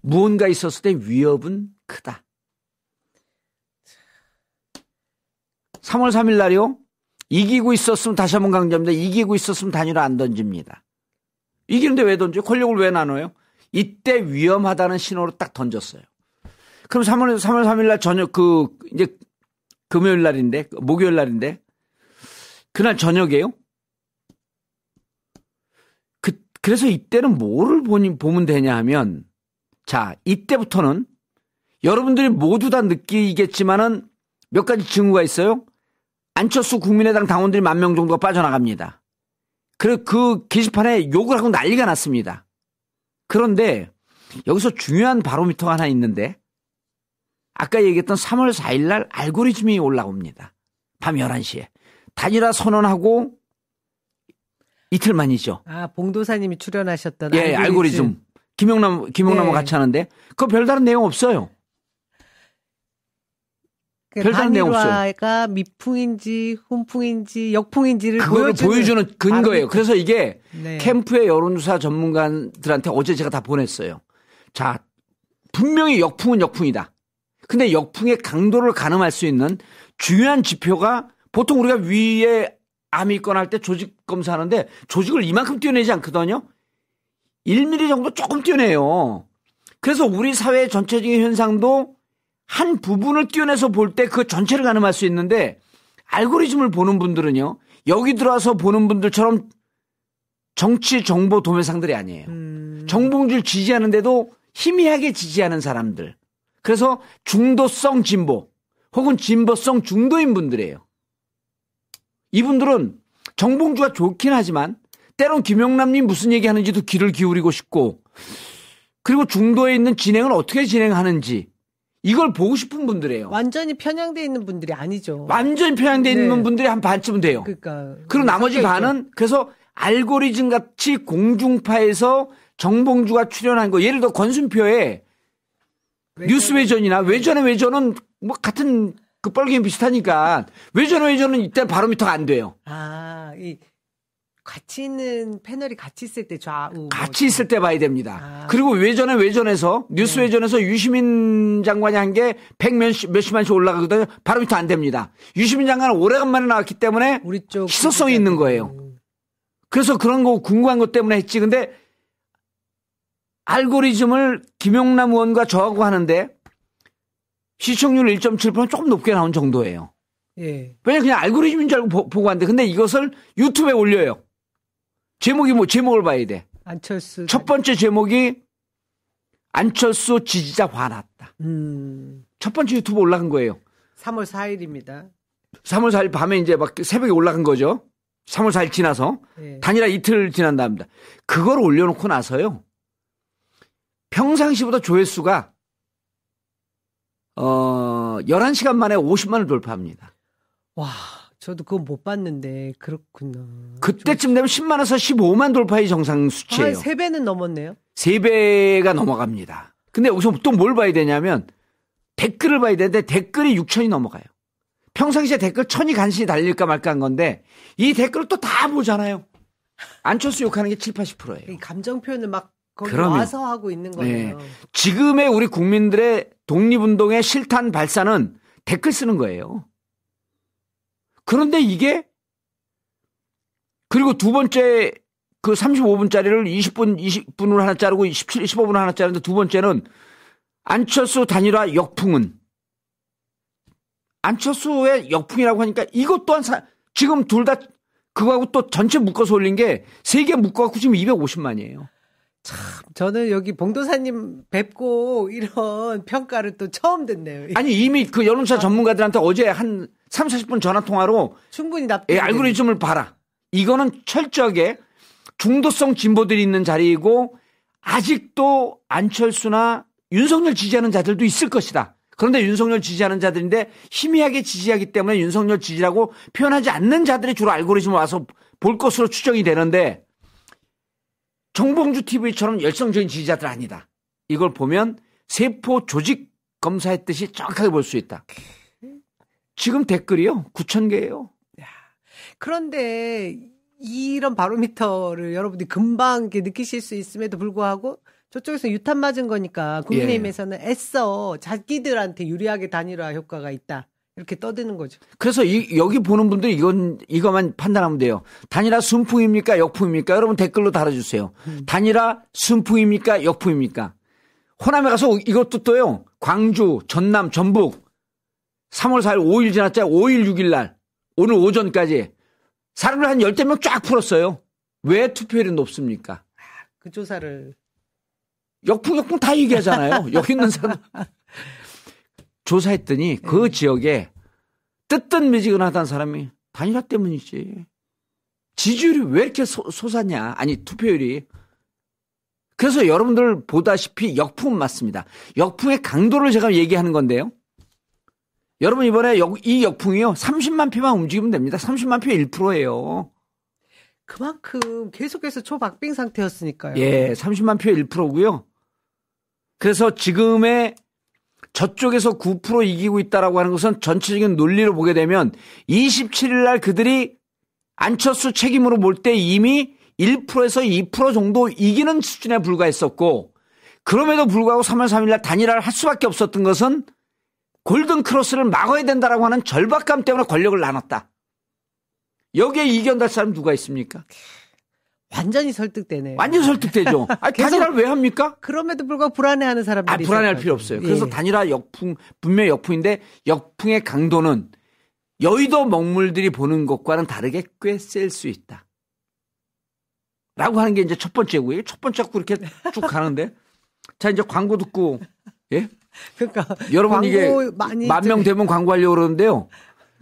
무언가 있었을 때 위협은 크다. 3월 3일 날이요. 이기고 있었으면 다시 한번 강조합니다. 이기고 있었으면 단일화 안 던집니다. 이기는데 왜 던져? 권력을 왜 나눠요? 이때 위험하다는 신호로 딱 던졌어요. 그럼 3월, 3월 3일 날 저녁 그 이제 금요일 날인데 목요일 날인데 그날 저녁에요. 그 그래서 이때는 뭐를 보니, 보면 되냐 하면 자 이때부터는 여러분들이 모두 다 느끼겠지만은 몇 가지 징후가 있어요. 안철수 국민의당 당원들이 만 명 정도가 빠져나갑니다. 그리고 그 게시판에 욕을 하고 난리가 났습니다. 그런데 여기서 중요한 바로미터가 하나 있는데 아까 얘기했던 3월 4일 날 알고리즘이 올라옵니다. 밤 11시에. 단일화 선언하고 이틀 만이죠. 아, 봉도사님이 출연하셨던 예, 알고리즘. 알고리즘. 김용남, 김용남과 네. 같이 하는데 그거 별다른 내용 없어요. 그 별다른 내용 없어요. 가 미풍인지 훈풍인지 역풍인지를 그걸 보여주는 근거예요. 그래서 이게 네. 캠프의 여론조사 전문가들한테 어제 제가 다 보냈어요. 자, 분명히 역풍은 역풍이다. 근데 역풍의 강도를 가늠할 수 있는 중요한 지표가 보통 우리가 위에 암이 있거나 할 때 조직 검사하는데 조직을 이만큼 띄어내지 않거든요. 1mm 정도 조금 띄어내요. 그래서 우리 사회 전체적인 현상도 한 부분을 띄어내서 볼 때 그 전체를 가늠할 수 있는데 알고리즘을 보는 분들은요. 여기 들어와서 보는 분들처럼 정치 정보 도매상들이 아니에요. 음. 정봉주를 지지하는데도 희미하게 지지하는 사람들. 그래서 중도성 진보 혹은 진보성 중도인 분들이에요. 이분들은 정봉주가 좋긴 하지만 때론 김영남님 무슨 얘기 하는지도 귀를 기울이고 싶고 그리고 중도에 있는 진행을 어떻게 진행하는지 이걸 보고 싶은 분들이에요. 완전히 편향돼 있는 분들이 아니죠. 완전히 편향돼 네. 있는 분들이 한 반쯤은 돼요. 그러니까. 그리고 나머지 반은 그래서 알고리즘 같이 공중파에서 정봉주가 출연한 거 예를 들어 권순표에 외전. 뉴스 외전이나 외전의 외전은 뭐 같은 그 뻘개미 비슷하니까 외전의 외전은 이때 바로미터가 안 돼요. 아, 이 같이 있는 패널이 같이 있을 때 좌우 뭐 같이 있을 때 봐야 됩니다. 아. 그리고 외전에 외전에서 뉴스 네. 외전에서 유시민 장관이 한 게 백 몇십 몇십만씩 올라가거든요. 바로 밑에 안 됩니다. 유시민 장관은 오래간만에 나왔기 때문에 우리 쪽 희소성이 있는 거예요. 그래서 그런 거 궁금한 것 때문에 했지. 근데 알고리즘을 김용남 의원과 저하고 하는데 시청률 1.7% 조금 높게 나온 정도예요. 예. 왜냐 그냥 알고리즘인 줄 알고 보, 보고 한데 근데 이것을 유튜브에 올려요. 제목이 뭐 제목을 봐야 돼. 안철수. 첫 번째 제목이 안철수 지지자 화났다. 음. 첫 번째 유튜브 올라간 거예요. 3월 4일입니다. 3월 4일 밤에 이제 막 새벽에 올라간 거죠. 3월 4일 지나서 예. 단일화 이틀 지난 다음입니다. 그걸 올려놓고 나서요. 평상시보다 조회수가 어 11시간 만에 50만을 돌파합니다. 와, 저도 그건 못 봤는데 그렇구나. 그때쯤 되면 10만에서 15만 돌파의 정상 수치예요. 한 3배는 넘었네요. 세 배가 넘어갑니다. 근데 여기서 또 뭘 봐야 되냐면 댓글을 봐야 되는데 댓글이 6천이 넘어가요. 평상시에 댓글 천이 간신히 달릴까 말까 한 건데 이 댓글을 또 다 보잖아요. 안철수 욕하는 게 7, 80%예요. 이 감정 표현을 막 거기 그럼요. 와서 하고 있는 거네요. 지금의 우리 국민들의 독립운동의 실탄 발사는 댓글 쓰는 거예요. 그런데 이게 그리고 두 번째 그 35분짜리를 20분, 20분으로 하나 자르고 17, 15분을 하나 자르는데 두 번째는 안철수 단일화 역풍은 안철수의 역풍이라고 하니까 이것 또한 사- 지금 둘 다 그거하고 또 전체 묶어서 올린 게 세 개 묶어갖고 지금 250만이에요. 저는 여기 봉도사님 뵙고 이런 평가를 또 처음 듣네요. 아니 이미 그 여론조사 전문가들한테 어제 한 3, 40분 전화 통화로 충분히 납득. 예, 알고리즘을 봐라. 이거는 철저하게 중도성 진보들이 있는 자리이고 아직도 안철수나 윤석열 지지하는 자들도 있을 것이다. 그런데 윤석열 지지하는 자들인데 희미하게 지지하기 때문에 윤석열 지지라고 표현하지 않는 자들이 주로 알고리즘을 와서 볼 것으로 추정이 되는데 정봉주 TV처럼 열성적인 지지자들 아니다. 이걸 보면 세포 조직 검사했듯이 정확하게 볼 수 있다. 지금 댓글이요. 9천 개예요. 그런데 이런 바로미터를 여러분들이 금방 이렇게 느끼실 수 있음에도 불구하고 저쪽에서 유탄 맞은 거니까 국민의힘에서는 예. 애써 자기들한테 유리하게 단일화 효과가 있다. 이렇게 떠드는 거죠. 그래서 이, 여기 보는 분들 이건 이것만 판단하면 돼요. 단일화 순풍입니까 역풍입니까? 여러분 댓글로 달아주세요. 단일화 순풍입니까 역풍입니까? 호남에 가서 이것도 또요. 광주, 전남, 전북 3월 4일 5일 지났잖아요. 5일 6일 날 오늘 오전까지 사람을 한 열대 명 쫙 풀었어요. 왜 투표율이 높습니까? 그 조사를 역풍 역풍 다 얘기하잖아요. 여기 있는 사람 조사했더니 그 지역에 뜨뜻미지근하다는 사람이 단일화 때문이지. 지지율이 왜 이렇게 솟- 솟았냐? 아니 투표율이. 그래서 여러분들 보다시피 역풍은 맞습니다. 역풍의 강도를 제가 얘기하는 건데요. 여러분 이번에 역- 이 역풍이요 30만 표만 움직이면 됩니다. 30만 표의 1%예요. 그만큼 계속해서 초박빙 상태였으니까요. 예, 30만 표의 1%고요. 그래서 지금의 저쪽에서 9% 이기고 있다라고 하는 것은 전체적인 논리를 보게 되면 27일 날 그들이 안철수 책임으로 볼 때 이미 1%에서 2% 정도 이기는 수준에 불과했었고 그럼에도 불구하고 3월 3일 날 단일화를 할 수밖에 없었던 것은 골든 크로스를 막아야 된다라고 하는 절박감 때문에 권력을 나눴다. 여기에 이견될 사람 누가 있습니까? 완전히 설득되네요. 완전 설득되죠. 아, 계속- 단일화를 왜 합니까? 그럼에도 불구하고 불안해하는 사람들이 아, 불안해할 필요. 없어요. 그래서 예. 단일화 역풍, 분명히 역풍인데 역풍의 강도는 여의도 먹물들이 보는 것과는 다르게 꽤 셀 수 있다. 라고 하는 게 이제 첫 번째고요. 첫 번째 갖고 이렇게 쭉 가는데. 자, 이제 광고 듣고, 예? 그러니까 여러분 이게 만명 좀- 되면 광고하려고 그러는데요.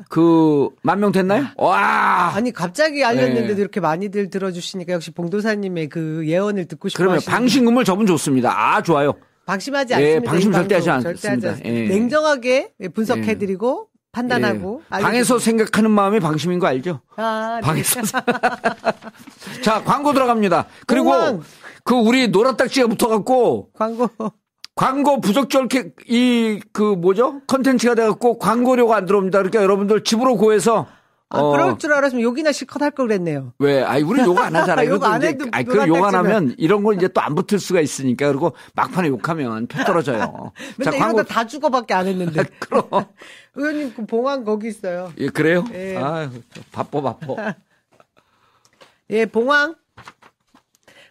그, 만 명 됐나요? 와! 아니 갑자기 알렸는데도 네. 이렇게 많이들 들어주시니까 역시 봉도사님의 그 예언을 듣고 싶어 그러면 하시는 방심금을 저분 좋습니다. 아, 좋아요. 방심하지 예, 않습니다. 방심 이 절대 하지. 않습니다. 예. 냉정하게 분석해드리고 판단하고 예. 방에서 생각하는 마음이 방심인 거 알죠? 아, 네. 방에서. 자, 광고 들어갑니다. 그리고 공항. 그 우리 노란딱지가 붙어갖고 광고 광고 부적절게 이그 뭐죠? 컨텐츠가 돼갖고 광고료가 안 들어옵니다. 그러니까 여러분들 집으로 구해서 아, 어, 그럴 줄 알았으면 욕이나 실컷 할 걸 그랬네요. 왜? 아이, 우리 욕 안 하잖아요. 욕 이것도 안 이제, 해도 아이, 그욕 안. 하면 이런 거 이제 또 안 붙을 수가 있으니까. 그리고 막판에 욕하면 표 떨어져요. 근데 이러다 다 죽어밖에 안 했는데. 그럼. 의원님 그 봉황 거기 있어요. 예, 그래요? 예. 아 바빠, 바빠. 예, 봉황.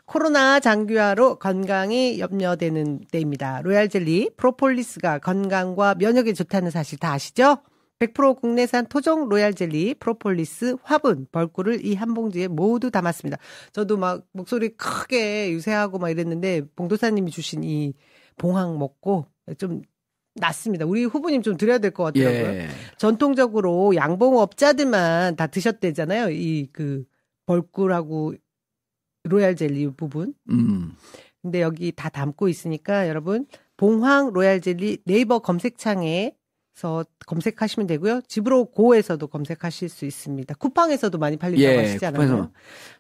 코로나 장기화로 건강이 염려되는 때입니다. 로얄 젤리 프로폴리스가 건강과 면역에 좋다는 사실 다 아시죠? 100% 국내산 토종 로얄 젤리, 프로폴리스, 화분, 벌꿀을 이 한 봉지에 모두 담았습니다. 저도 막 목소리 크게 유세하고 막 이랬는데 봉도사님이 주신 이 봉황 먹고 좀 낫습니다. 우리 후보님 좀 드려야 될 것 같더라고요. 예. 전통적으로 양봉업자들만 다 드셨대잖아요. 이 그 벌꿀하고 로얄 젤리 부분. 음. 근데 여기 다 담고 있으니까 여러분 봉황 로얄 젤리 네이버 검색창에 서 검색하시면 되고요. 집으로 고에서도 검색하실 수 있습니다. 쿠팡에서도 많이 팔린다고 예, 하시지 않았나요? 쿠팡에서.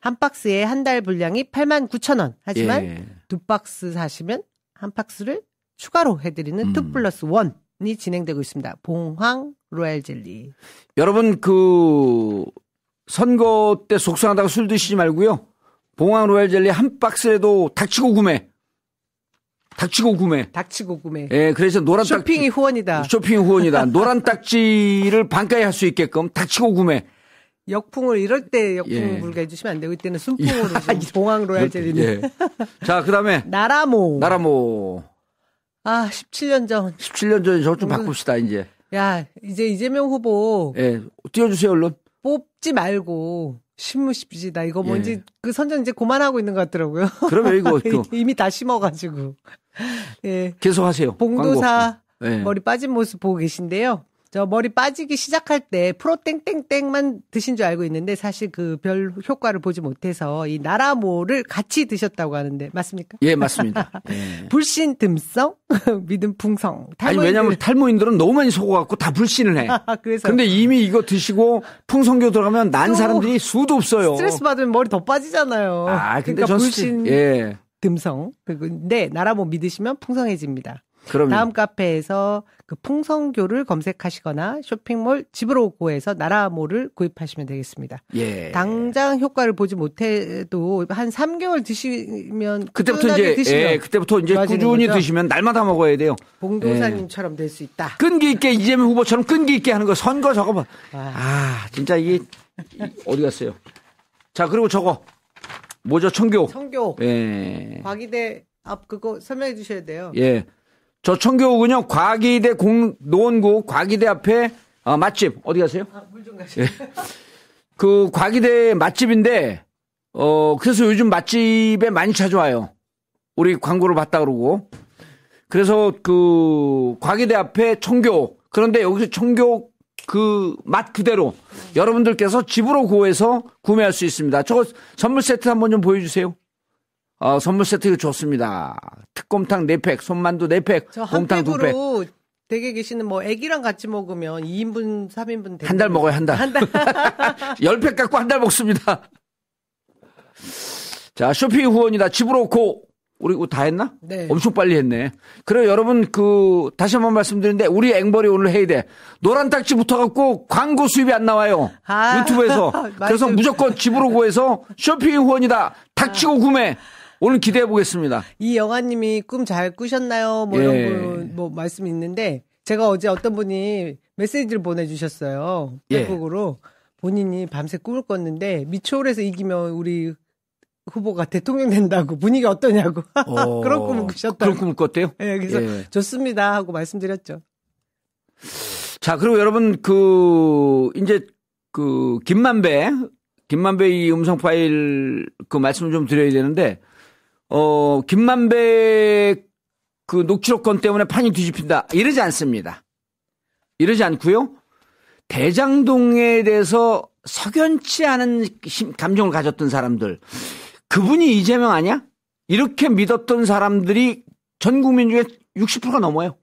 한 박스에 한 달 분량이 89,000원. 하지만 예. 두 박스 사시면 한 박스를 추가로 해드리는 음. two plus one이 진행되고 있습니다. 봉황 로얄 젤리. 여러분 그 선거 때 속상하다고 술 드시지 말고요. 봉황 로얄 젤리 한 박스에도 닥치고 구매. 닥치고 구매. 닥치고 구매. 예, 그래서 노란 딱지 쇼핑이 후원이다. 쇼핑 후원이다. 노란 딱지를 반가에 할 수 있게끔 닥치고 구매. 역풍을 이럴 때 역풍 예. 불게 해주시면 안 되고 이때는 순풍으로 좀 봉황 로얄 젤리는 예. 자, 그다음에 나라모. 나라모 아 17년 전. 17년 전에 저것 좀 음. 바꿉시다 이제. 야 이제 이재명 후보 예, 띄워주세요 얼른. 뽑지 말고 심으십시다. 이거 예. 뭔지 그 선전 이제 그만하고 있는 것 같더라고요. 그러면 이거 그 이미 다 심어가지고. 예. 계속 하세요. 봉도사 광고. 예. 머리 빠진 모습 보고 계신데요. 저 머리 빠지기 시작할 때 프로 땡땡땡만 드신 줄 알고 있는데 사실 그 별 효과를 보지 못해서 이 나라모를 같이 드셨다고 하는데 맞습니까? 예, 맞습니다. 예. 불신 듬성 믿음 풍성 아니 탈모인들- 왜냐면 탈모인들은 너무 많이 속아갖고 다 불신을 해. 그래서 근데 이미 이거 드시고 풍성교 들어가면 난또 사람들이 수도 없어요. 스트레스 받으면 머리 더 빠지잖아요. 아, 근데 그러니까 전 불신 예. 듬성 근데 나라모 믿으시면 풍성해집니다. 그러면 다음 카페에서 그 풍성교를 검색하시거나 쇼핑몰 집으로 고에서 나라모를 구입하시면 되겠습니다. 예. 당장 효과를 보지 못해도 한 3개월 드시면 그때부터 이제 드시면 예, 그때부터 이제 꾸준히 거죠? 드시면 날마다 먹어야 돼요. 봉도사님처럼 될수 있다. 끈기 있게 이재명 후보처럼 끈기 있게 하는 거 선거 저거 봐. 아. 아, 진짜 이게 이- 어디 갔어요? 자, 그리고 저거 뭐죠? 청교. 청교 예. 과기대 앞 그거 설명해 주셔야 돼요. 예. 저 청교군요. 과기대 공 노원구 과기대 앞에 아, 맛집 어디 가세요? 아, 물좀 가시. 그 과기대 맛집인데 어 그래서 요즘 맛집에 많이 찾아와요. 우리 광고를 봤다 그러고 그래서 그 과기대 앞에 청교 그런데 여기서 청교 그 맛 그대로 여러분들께서 집으로 구해서 구매할 수 있습니다. 저거 선물 세트 한번 좀 보여주세요. 어, 선물 세트 좋습니다. 특곰탕 4팩, 손만두 4팩, 저한 곰탕 2팩. 팩으로 댁에 계시는 뭐 애기랑 같이 먹으면 2인분, 3인분 한 달 먹어요, 한 달. 한 달. 10팩 갖고 한 달 먹습니다. 자, 쇼핑 후원이다. 집으로 고. 우리 이거 다 했나? 네. 엄청 빨리 했네. 그래, 여러분, 그, 다시 한번 말씀드리는데, 우리 앵벌이 오늘 해야 돼. 노란 딱지 붙어갖고 광고 수입이 안 나와요. 아. 유튜브에서. 그래서. 무조건 집으로 고해서 쇼핑 후원이다. 닥치고 구매. 오늘 기대해 보겠습니다. 이 영화님이 꿈 잘 꾸셨나요? 뭐 예. 이런 거, 뭐 말씀이 있는데 제가 어제 어떤 분이 메시지를 보내주셨어요. 예. 페북으로 본인이 밤새 꿈을 꿨는데 미추홀에서 이기면 우리 후보가 대통령 된다고 분위기 어떠냐고 어, 그런 꿈을 꾸셨다고. 그런 꿈을 꿨대요? 예, 그래서 예. 좋습니다 하고 말씀드렸죠. 자, 그리고 여러분, 그, 이제, 그, 김만배, 김만배 이 음성 파일 그 말씀을 좀 드려야 되는데, 어, 김만배 그 녹취록 건 때문에 판이 뒤집힌다. 이러지 않습니다. 이러지 않고요. 대장동에 대해서 석연치 않은 심- 감정을 가졌던 사람들. 그분이 이재명 아니야? 이렇게 믿었던 사람들이 전 국민 중에 60%가 넘어요.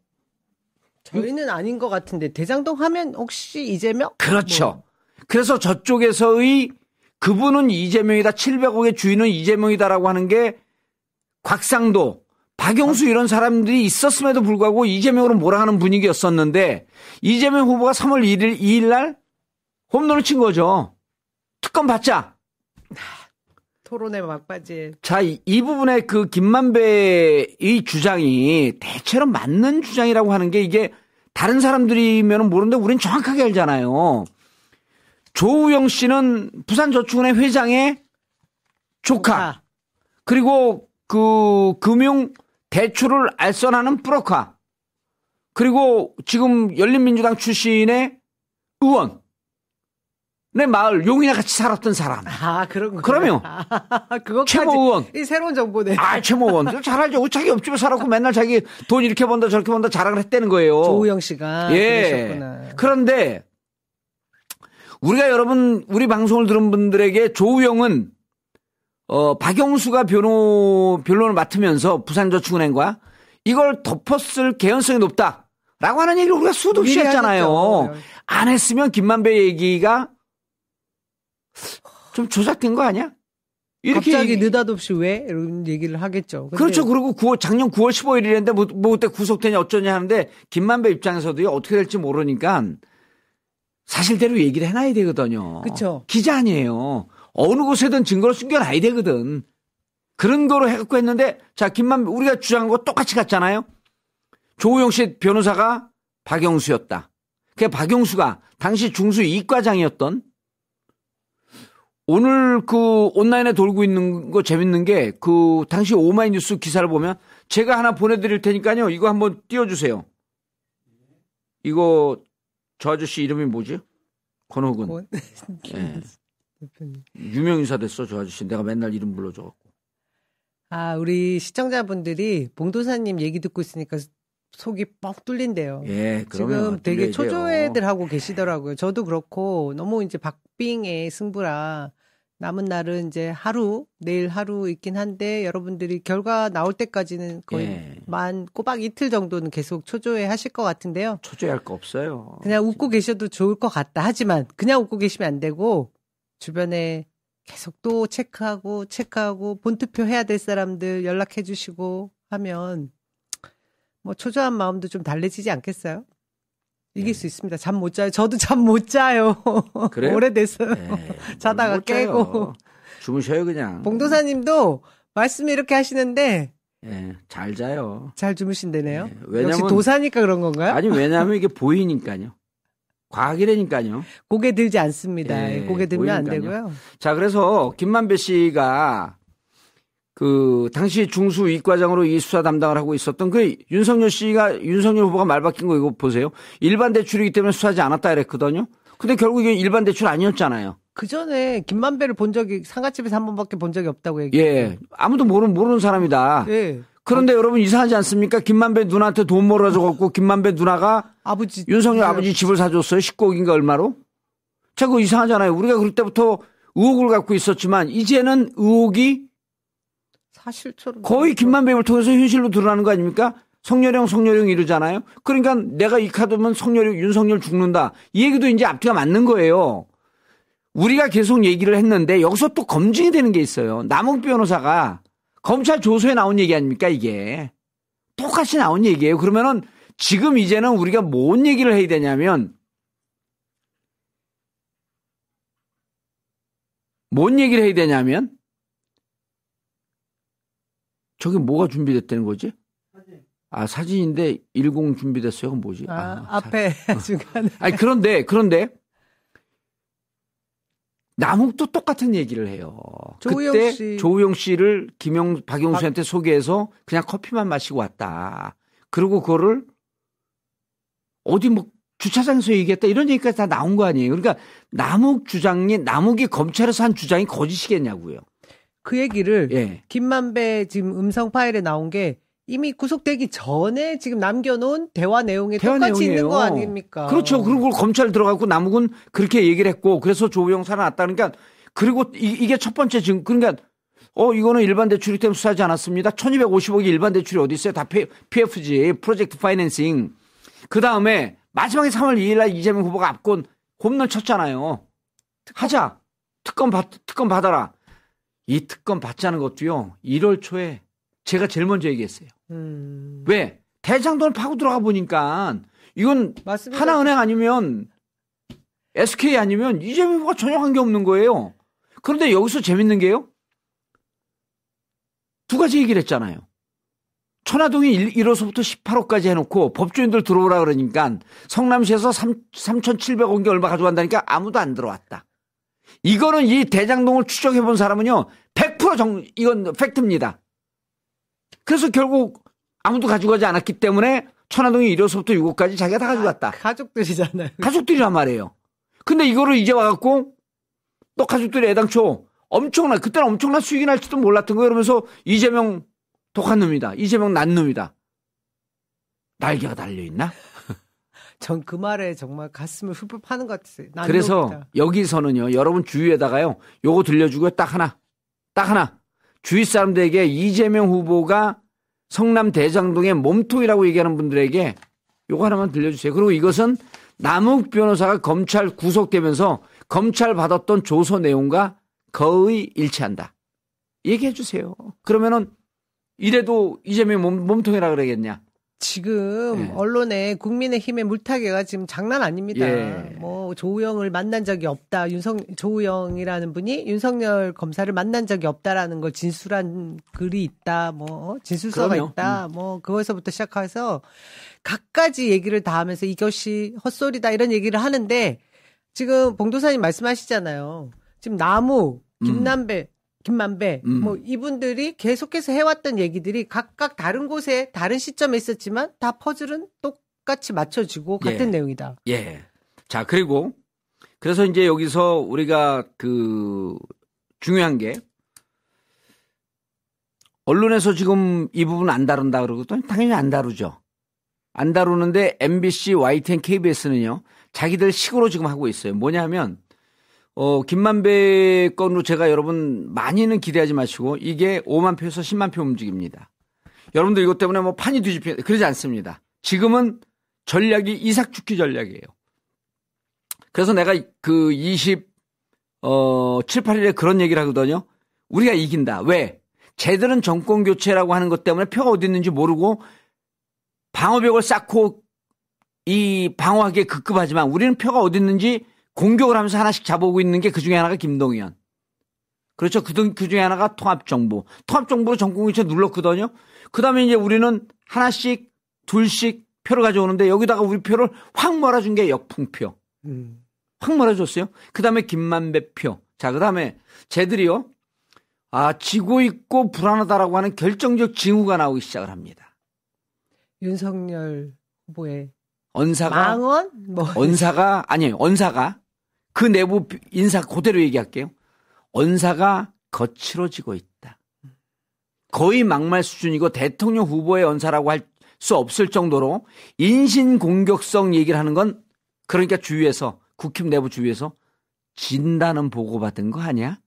저희는 아닌 것 같은데 대장동 하면 혹시 이재명? 그렇죠. 뭐. 그래서 저쪽에서의 그분은 이재명이다. 700억의 주인은 이재명이다라고 하는 게 곽상도, 박영수 이런 사람들이 있었음에도 불구하고 이재명으로 몰아가는 분위기였었는데 이재명 후보가 3월 1일, 2일 날 홈런을 친 거죠. 특검 받자. 토론의 막바지. 자, 이, 이 부분에 그 김만배의 주장이 대체로 맞는 주장이라고 하는 게 이게 다른 사람들이면 모르는데 우린 정확하게 알잖아요. 조우영 씨는 부산저축은행 회장의 조카. 그리고 그 금융 대출을 알선하는 브로커. 그리고 지금 열린민주당 출신의 의원. 내 마을 용인에 같이 살았던 사람. 아, 그런 거. 그럼요. 그거 최모 의원. 이 새로운 정보네. 아, 최모 의원. 잘 알죠. 자기 옆집에 살았고 맨날 자기 돈 이렇게 번다 저렇게 번다 자랑을 했다는 거예요. 조우영 씨가 예. 그러셨구나. 그런데 우리가 여러분 우리 방송을 들은 분들에게 조우영은 어 박영수가 변호 변론을 맡으면서 부산저축은행과 이걸 덮었을 개연성이 높다 라고 하는 얘기를 우리가 수도 없이 했잖아요. 안 했으면 김만배 얘기가 좀 조작된 거 아니야? 이렇게 갑자기 얘기- 느닷없이 왜? 이런 얘기를 하겠죠. 그렇죠. 그리고 9월, 작년 9월 15일이랬는데 뭐, 뭐 그때 구속되냐 어쩌냐 하는데 김만배 입장에서도 어떻게 될지 모르니까 사실대로 얘기를 해놔야 되거든요. 그쵸. 기자 아니에요. 어느 곳에든 증거를 숨겨놔야 되거든. 그런 거로 해갖고 했는데 자 김만배 우리가 주장한 거 똑같이 갔잖아요. 조우영 씨 변호사가 박영수였다. 그 박영수가 당시 중수 이과장이었던 오늘 그 온라인에 돌고 있는 거 재밌는 게 그 당시 오마이뉴스 기사를 보면 제가 하나 보내드릴 테니까요. 이거 한번 띄워주세요. 이거 저 아저씨 이름이 뭐지? 권호근. 뭐- 예. 대표님. 유명 인사 됐어 저 아저씨. 내가 맨날 이름 불러줘갖고. 아, 우리 시청자분들이 봉도사님 얘기 듣고 있으니까 속이 뻑 뚫린대요. 예, 지금 되게 뚫려야 돼요. 초조해들 하고 계시더라고요. 저도 그렇고 너무 이제 박빙의 승부라 남은 날은 이제 하루, 내일 하루 있긴 한데 여러분들이 결과 나올 때까지는 거의 예. 만 꼬박 이틀 정도는 계속 초조해 하실 것 같은데요. 초조할 거 없어요. 그냥 웃고 계셔도 좋을 것 같다. 하지만 그냥 웃고 계시면 안 되고 주변에 계속 또 체크하고 체크하고 본투표 해야 될 사람들 연락해 주시고 하면 뭐 초조한 마음도 좀 달래지지 않겠어요? 이길 수 있습니다. 잠 못 자요. 저도 잠 못 자요. 그래요? 오래됐어요. 예, 자다가 못 자요. 깨고. 주무셔요 그냥. 봉도사님도 말씀 이렇게 하시는데 예, 잘 자요. 잘 주무신다네요. 네, 왜냐면- 역시 도사니까 그런 건가요? 아니 왜냐하면 이게 보이니까요. 과학이라니까요. 고개 들지 않습니다. 예, 고개 들면 안 보이니까요. 되고요. 자, 그래서 김만배 씨가 그 당시 중수 이과장으로 이 수사 담당을 하고 있었던 그 윤석열 씨가 윤석열 후보가 말 바뀐 거 이거 보세요. 일반 대출이기 때문에 수사하지 않았다 그랬거든요. 근데 결국 이게 일반 대출 아니었잖아요. 그 전에 김만배를 본 적이 상가집에서 한 번밖에 본 적이 없다고 얘기. 예. 아무도 모르는 모르는 사람이다. 예. 그런데 여러분 이상하지 않습니까? 김만배 누나한테 돈 몰아줘 갖고 김만배 누나가 아버지 윤석열 아버지 집을 사줬어요. 19억인가 얼마로? 자, 그거 이상하잖아요. 우리가 그럴 때부터 의혹을 갖고 있었지만 이제는 의혹이 사실처럼 거의 김만배를 통해서 현실로 드러나는 거 아닙니까? 성렬형, 성렬형 이러잖아요. 그러니까 내가 이 카드면 성렬형, 윤석열 죽는다. 이 얘기도 이제 앞뒤가 맞는 거예요. 우리가 계속 얘기를 했는데 여기서 또 검증이 되는 게 있어요. 남욱 변호사가 검찰 조서에 나온 얘기 아닙니까, 이게. 똑같이 나온 얘기예요. 그러면은 지금 이제는 우리가 뭔 얘기를 해야 되냐면 뭔 얘기를 해야 되냐면 저게 뭐가 준비됐다는 거지? 아 사진인데 10 준비됐어요. 그건 뭐지? 아, 아, 사- 앞에 중간에 아니 그런데 그런데 남욱도 똑같은 얘기를 해요. 조우영 그때 씨. 조우영 씨를 김영 박영수한테 소개해서 그냥 커피만 마시고 왔다. 그리고 그거를 어디 뭐 주차장에서 얘기했다 이런 얘기까지 다 나온 거 아니에요. 그러니까 남욱 주장이 남욱이 검찰에서 한 주장이 거짓이겠냐고요. 그 얘기를 예. 김만배 지금 음성 파일에 나온 게 이미 구속되기 전에 지금 남겨놓은 대화 내용에 대화 똑같이 있는 내용이에요. 거 아닙니까? 그렇죠. 그리고 검찰 들어가고 남욱은 그렇게 얘기를 했고 그래서 조우영 살아났다. 그러니까 그리고 이, 게첫 번째 증 그러니까 어 이거는 일반 대출이 때문에 수사하지 않았습니다. 1250억이 일반 대출이 어디 있어요? 다 PFG 프로젝트 파이낸싱. 그 다음에 마지막에 3월 2일 날 이재명 후보가 압권 홈런 쳤잖아요. 하자. 특검 받 특검 받아라. 이 특검 받자는 것도요. 1월 초에 제가 제일 먼저 얘기했어요. 음, 왜? 대장동을 파고 들어가 보니까 이건 맞습니다. 하나은행 아니면 SK 아니면 이재명 후보가 전혀 관계 없는 거예요. 그런데 여기서 재밌는 게요. 두 가지 얘기를 했잖아요. 천화동이 1호서부터 18호까지 해놓고 법조인들 들어오라 그러니까 성남시에서 3, 3,700원개 얼마 가져간다니까 아무도 안 들어왔다. 이거는 이 대장동을 추적해 본 사람은요, 100% 정, 이건 팩트입니다. 그래서 결국 아무도 가져가지 않았기 때문에 천화동이 1호서부터 6호까지 자기가 다 가져갔다. 가족들이잖아요. 가족들이란 말이에요. 근데 이거를 이제 와갖고 또 가족들이 애당초 엄청나 그때는 엄청난 수익이 날지도 몰랐던 거예요. 그러면서 이재명 독한 놈이다. 이재명 난 놈이다. 날개가 달려 있나? 전 그 말에 정말 가슴을 흡입 하는 것 같았어요. 난 그래서 놈이다. 여기서는요. 여러분 주위에다가요. 요거 들려주고요. 딱 하나. 딱 하나. 주위 사람들에게 이재명 후보가 성남 대장동의 몸통이라고 얘기하는 분들에게 요거 하나만 들려주세요. 그리고 이것은 남욱 변호사가 검찰 구속되면서 검찰 받았던 조서 내용과 거의 일치한다. 얘기해 주세요. 그러면은 이래도 이재명 몸, 몸통이라 그러겠냐? 지금 예. 언론에 국민의힘의 물타기가 지금 장난 아닙니다. 예. 뭐 조우영을 만난 적이 없다. 윤석 조우영이라는 분이 윤석열 검사를 만난 적이 없다라는 걸 진술한 글이 있다. 뭐 진술서가 그럼요. 음. 있다. 뭐 그거에서부터 시작해서 각가지 얘기를 다 하면서 이것이 헛소리다 이런 얘기를 하는데 지금 봉도사님 말씀하시잖아요. 지금 나무, 김남배, 김만배, 음. 뭐 이분들이 계속해서 해왔던 얘기들이 각각 다른 곳에 다른 시점에 있었지만 다 퍼즐은 똑같이 맞춰지고 예. 같은 내용이다. 예. 자, 그리고 그래서 이제 여기서 우리가 그 중요한 게 언론에서 지금 이 부분 안 다룬다 그러거든 당연히 안 다루죠. 안 다루는데 MBC, YTN, KBS는요. 자기들 식으로 지금 하고 있어요. 뭐냐면 어 김만배 건으로 제가 여러분 많이는 기대하지 마시고 이게 5만 표에서 10만 표 움직입니다. 여러분들 이것 때문에 뭐 판이 뒤집혀 그러지 않습니다. 지금은 전략이 이삭 죽기 전략이에요. 그래서 내가 그 20, 어, 7, 8일에 그런 얘기를 하거든요. 우리가 이긴다. 왜? 쟤들은 정권 교체라고 하는 것 때문에 표가 어디 있는지 모르고 방어벽을 쌓고 이 방어하기에 급급하지만 우리는 표가 어디 있는지 공격을 하면서 하나씩 잡아오고 있는 게 그 중에 하나가 김동연. 그렇죠. 그, 그 중에 하나가 통합정부. 통합정부로 교체 눌렀거든요. 그 다음에 이제 우리는 하나씩, 둘씩 표를 가져오는데 여기다가 우리 표를 확 몰아준 게 역풍표. 음. 확 몰아줬어요. 그 다음에 김만배 표. 자, 그 다음에 쟤들이요. 아, 지고 있고 불안하다라고 하는 결정적 징후가 나오기 시작을 합니다. 윤석열 후보의 언사가, 망언 뭐 언사가, 아니에요. 언사가 그 내부 인사 그대로 얘기할게요. 언사가 거칠어지고 있다. 거의 막말 수준이고 대통령 후보의 언사라고 할 수 없을 정도로 인신 공격성 얘기를 하는 건 그러니까 주위에서 국힘 내부 주위에서 진다는 보고받은 거 아니야?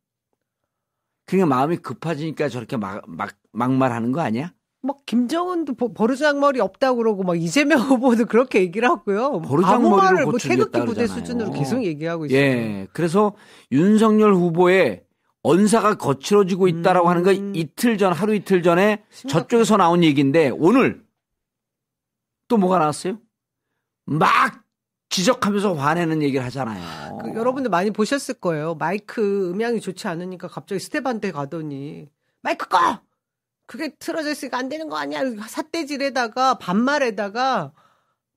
그러니까 마음이 급해지니까 저렇게 막, 막, 막말하는 거 아니야? 막 김정은도 버- 버르장머리 없다고 그러고 막 이재명 후보도 그렇게 얘기를 하고요. 아무 말을 뭐 태극기 부대 그러잖아요. 수준으로 계속 얘기하고 있어요. 예. 그래서 윤석열 후보의 언사가 거칠어지고 있다라고 하는 건 음. 이틀 전, 하루 이틀 전에 심각해. 저쪽에서 나온 얘기인데 오늘 또 뭐가 나왔어요? 막 지적하면서 화내는 얘기를 하잖아요. 그 여러분들 많이 보셨을 거예요. 마이크 음향이 좋지 않으니까 갑자기 스텝한테 가더니 마이크 꺼! 그게 틀어져 있으니까 안 되는 거 아니야? 삿대질에다가 반말에다가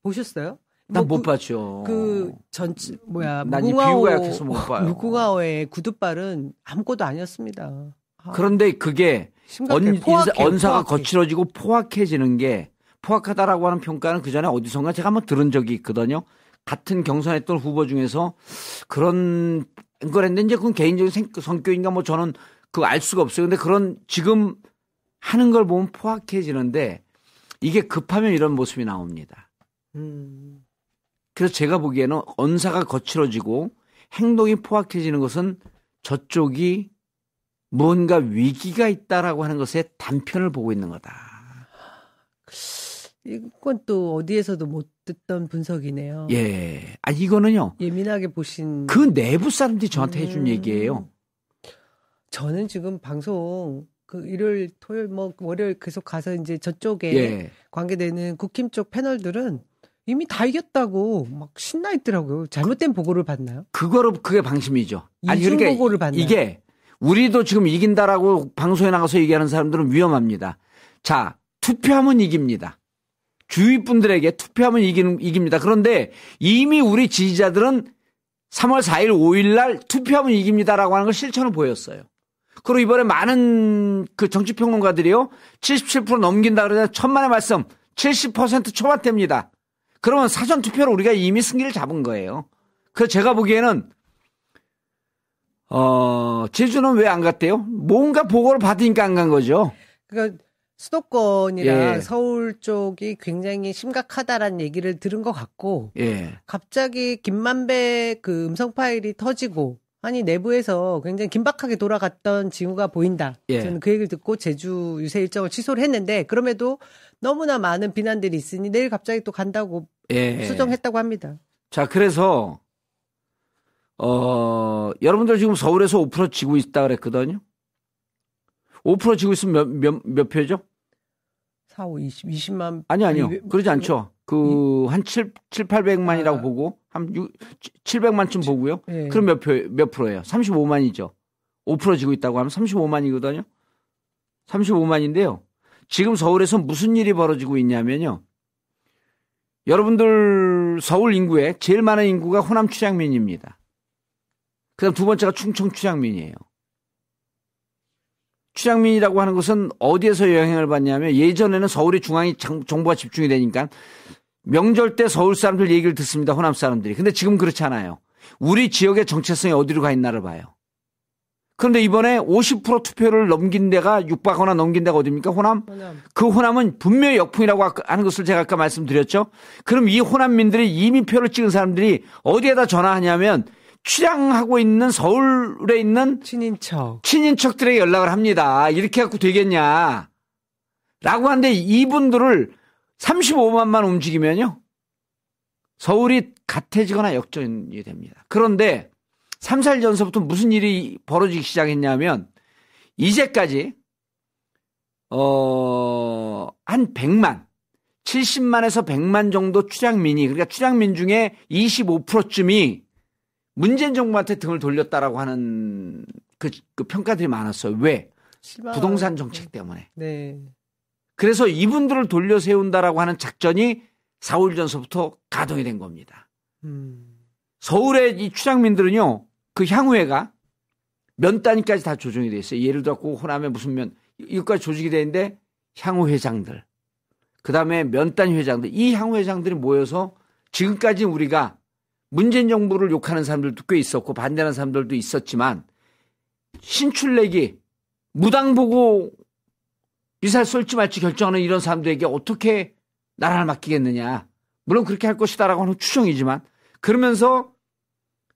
보셨어요? 난뭐못 그- 봤죠. 그 전체 뭐야 난이 무궁화호 비유가 약해서 못 봐요. 무궁화호의 구두발은 아무것도 아니었습니다. 아, 그런데 그게 심각해. 언, 포악해, 언사가 포악해. 거칠어지고 포악해지는 게 포악하다라고 하는 평가는 그 전에 어디선가 제가 한번 들은 적이 있거든요. 같은 경선했던 후보 중에서 그런 걸 했는데 이제 그건 개인적인 생- 성격인가 뭐 저는 그 알 수가 없어요. 근데 그런 지금 하는 걸 보면 포악해지는데 이게 급하면 이런 모습이 나옵니다. 음, 그래서 제가 보기에는 언사가 거칠어지고 행동이 포악해지는 것은 저쪽이 뭔가 위기가 있다라고 하는 것의 단편을 보고 있는 거다. 이건 또 어디에서도 못 듣던 분석이네요. 예. 아, 이거는요. 예민하게 보신 그 내부 사람들이 저한테 해준 음. 얘기예요. 저는 지금 방송 그 일요일, 토요일, 뭐 월요일 계속 가서 이제 저쪽에 예. 관계되는 국힘 쪽 패널들은 이미 다 이겼다고 막 신나 있더라고요. 잘못된 보고를 받나요? 그거로 그게 방심이죠. 이중 보고를 받나요? 이게 우리도 지금 이긴다라고 방송에 나가서 얘기하는 사람들은 위험합니다. 자, 투표하면 이깁니다. 주위 분들에게 투표하면 이기는, 이깁니다. 그런데 이미 우리 지지자들은 3월 4일, 5일 날 투표하면 이깁니다라고 하는 걸 실천을 보였어요. 그리고 이번에 많은 그 정치평론가들이요. 77% 넘긴다 그러자 천만의 말씀 70% 초반대입니다. 그러면 사전 투표로 우리가 이미 승기를 잡은 거예요. 그 제가 보기에는 어 제주는 왜 안 갔대요? 뭔가 보고를 받으니까 안 간 거죠. 그러니까 수도권이랑 예. 서울 쪽이 굉장히 심각하다라는 얘기를 들은 것 같고 예. 갑자기 김만배 그 음성 파일이 터지고 아니 내부에서 굉장히 긴박하게 돌아갔던 징후가 보인다. 예. 저는 그 얘기를 듣고 제주 유세 일정을 취소를 했는데 그럼에도 너무나 많은 비난들이 있으니 내일 갑자기 또 간다고 예. 수정했다고 합니다. 자, 그래서 어, 여러분들 지금 서울에서 5% 지고 있다 그랬거든요. 5% 지고 있으면 몇, 몇, 몇 표죠? 4, 5, 20, 20만. 아니, 아니요. 왜- 그러지 않죠. 그, 한 7, 7, 800만이라고 아. 보고, 한 6, 700만쯤 보고요. 예. 그럼 몇 표, 몇 프로예요? 35만이죠. 5% 지고 있다고 하면 35만이거든요. 35만인데요. 지금 서울에서 무슨 일이 벌어지고 있냐면요. 여러분들 서울 인구에 제일 많은 인구가 호남 출향민입니다. 그다음 두 번째가 충청 출향민이에요. 출향민이라고 하는 것은 어디에서 영향을 받냐면 예전에는 서울이 중앙이 장- 정보가 집중이 되니까 명절 때 서울 사람들 얘기를 듣습니다. 호남 사람들이. 근데 지금 그렇지 않아요. 우리 지역의 정체성이 어디로 가 있나를 봐요. 그런데 이번에 50% 투표를 넘긴 데가 육박하거나 넘긴 데가 어디입니까? 호남? 호남. 그 호남은 분명히 역풍이라고 하는 것을 제가 아까 말씀드렸죠. 그럼 이 호남민들이 이미 표를 찍은 사람들이 어디에다 전화하냐면 출향하고 있는 서울에 있는 친인척. 친인척들에게 연락을 합니다. 이렇게 갖고 되겠냐. 라고 하는데 이분들을 35만만 움직이면요. 서울이 같아지거나 역전이 됩니다. 그런데 3, 4일 전서부터 무슨 일이 벌어지기 시작했냐면 이제까지 어, 한 100만, 70만에서 100만 정도 출향민이 그러니까 출향민 중에 25%쯤이 문재인 정부한테 등을 돌렸다라고 하는 그, 그 평가들이 많았어요. 왜? 부동산 정책 때문에. 네. 그래서 이분들을 돌려 세운다라고 하는 작전이 4월 전서부터 가동이 된 겁니다. 음. 서울의 이 출향민들은요, 그 향후회가 면 단위까지 다 조정이 돼 있어요. 예를 들어, 그 호남에 무슨 면, 이것까지 조직이 되는데 향후 회장들, 그 다음에 면 단위 회장들, 이 향후 회장들이 모여서 지금까지 우리가 문재인 정부를 욕하는 사람들도 꽤 있었고 반대하는 사람들도 있었지만 신출내기, 무당 보고 미사일 쏠지 말지 결정하는 이런 사람들에게 어떻게 나라를 맡기겠느냐. 물론 그렇게 할 것이다라고 하는 추정이지만 그러면서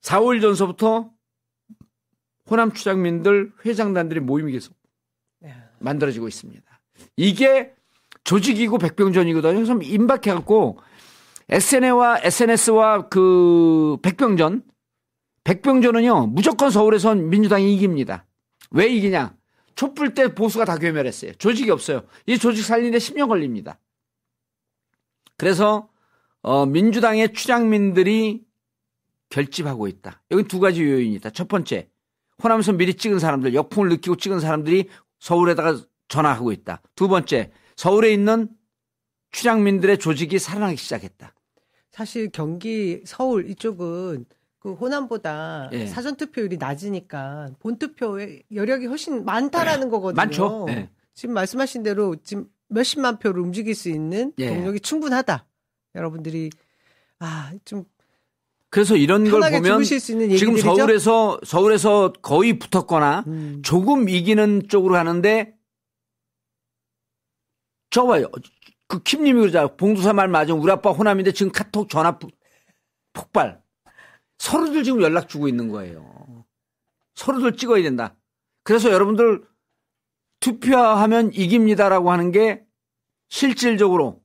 4월 전서부터 호남 추장민들 회장단들의 모임이 계속 만들어지고 있습니다. 이게 조직이고 백병전이거든요. 그래서 임박해갖고 SNS와 SNS와 그 백병전, 백병전은요 무조건 서울에선 민주당이 이깁니다. 왜 이기냐? 촛불 때 보수가 다 괴멸했어요. 조직이 없어요. 이 조직 살리는데 10년 걸립니다. 그래서 어, 민주당의 추장민들이 결집하고 있다. 여기 두 가지 요인이 있다. 첫 번째, 호남에서 미리 찍은 사람들, 역풍을 느끼고 찍은 사람들이 서울에다가 전화하고 있다. 두 번째, 서울에 있는 추장민들의 조직이 살아나기 시작했다. 사실 경기 서울 이쪽은 그 호남보다 예. 사전 투표율이 낮으니까 본 투표의 여력이 훨씬 많다라는 거거든요. 많죠. 예. 지금 말씀하신 대로 지금 몇십만 표를 움직일 수 있는 예. 동력이 충분하다. 여러분들이 아좀 그래서 이런 걸 보면 주무실 수 있는 지금. 서울에서 서울에서 거의 붙었거나 음. 조금 이기는 쪽으로 가는데 저 봐요. 그 킴님이 그러잖아요. 봉두사 말 맞아. 우리 아빠 호남인데 지금 카톡 전화 푸- 폭발. 서로들 지금 연락 주고 있는 거예요. 서로들 찍어야 된다. 그래서 여러분들 투표하면 이깁니다라고 하는 게 실질적으로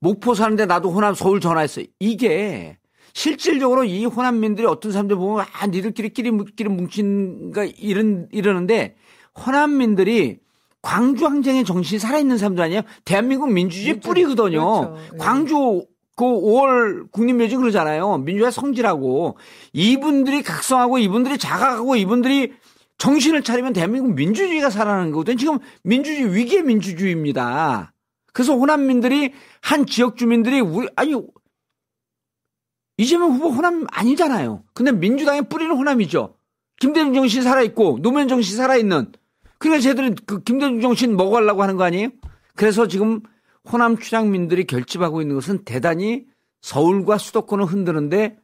목포 사는데 나도 호남 서울 전화했어요. 이게 실질적으로 이 호남민들이 어떤 사람들 보면 아 니들끼리 끼리 끼리 뭉친가 이런 이러는데 호남민들이 광주 항쟁의 정신이 살아있는 사람들 아니에요? 대한민국 민주주의 민주- 뿌리거든요. 그렇죠. 예. 광주 그 5월 국립묘지 그러잖아요. 민주화 성지라고. 이분들이 각성하고 이분들이 자각하고 이분들이 정신을 차리면 대한민국 민주주의가 살아나는 거거든요. 지금 민주주의 위기의 민주주의입니다. 그래서 호남민들이 한 지역 주민들이 우리 아니 이재명 후보 호남 아니잖아요. 근데 민주당의 뿌리는 호남이죠. 김대중 정신 살아있고 노무현 정신 살아있는 그러니까 쟤들은 그 김대중 정신 먹어가려고 하는 거 아니에요? 그래서 지금 호남 추장민들이 결집하고 있는 것은 대단히 서울과 수도권을 흔드는데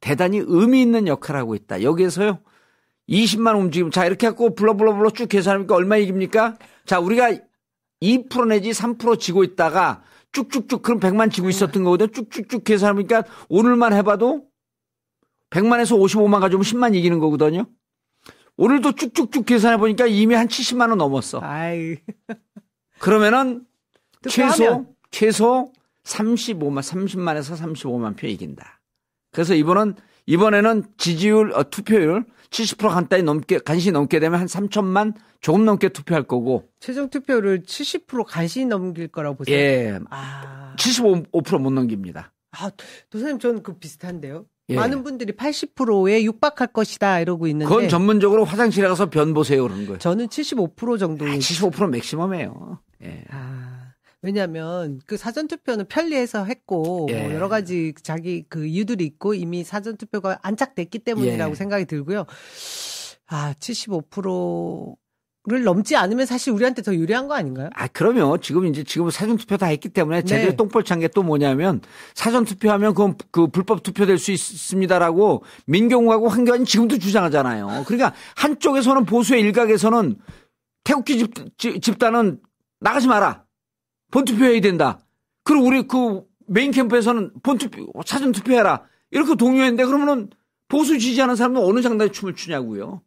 대단히 의미 있는 역할을 하고 있다. 여기에서요. 20만 움직임. 자, 이렇게 갖고 불러 불러 불러 쭉 계산하니까 얼마 이깁니까? 자, 우리가 2% 내지 3% 지고 있다가 쭉쭉쭉 그럼 100만 지고 있었던 거거든. 쭉쭉쭉 계산하니까 오늘만 해봐도 100만에서 55만 가지고 10만 이기는 거거든요. 오늘도 쭉쭉쭉 계산해 보니까 이미 한 70만 원 넘었어. 아이. 그러면은 최소 투표하면. 최소 35만 30만에서 35만 표 이긴다. 그래서 이번은 이번에는 지지율 어, 투표율 70% 간단히 넘게 간신히 넘게 되면 한 3천만 조금 넘게 투표할 거고 최종 투표를 70% 간신히 넘길 거라고 보세요. 예. 아. 75%못 넘깁니다. 아, 도사님 저는 그 비슷한데요. 예. 많은 분들이 80%에 육박할 것이다 이러고 있는데 그건 전문적으로 화장실에 가서 변 보세요 그런 거예요. 저는 75% 정도. 아, 75% 맥시멈이에요. 예. 아, 왜냐하면 그 사전 투표는 편리해서 했고 예. 뭐 여러 가지 자기 그 이유들이 있고 이미 사전 투표가 안착됐기 때문이라고 예. 생각이 들고요. 아, 75%를 넘지 않으면 사실 우리한테 더 유리한 거 아닌가요? 아, 그러면 지금 이제 지금 사전 투표 다 했기 때문에 제대로 네. 똥볼 찬 게 또 뭐냐면 사전 투표하면 그건 그 불법 투표될 수 있습니다라고 민경우하고 황교안이 지금도 주장하잖아요. 그러니까 한쪽에서는 보수의 일각에서는 태극기 집, 집- 집단은 나가지 마라. 본투표해야 된다. 그리고 우리 그 메인 캠프에서는 본투표, 사전 투표해라. 이렇게 동요했는데 그러면은 보수 지지하는 사람은 어느 장단에 춤을 추냐고요.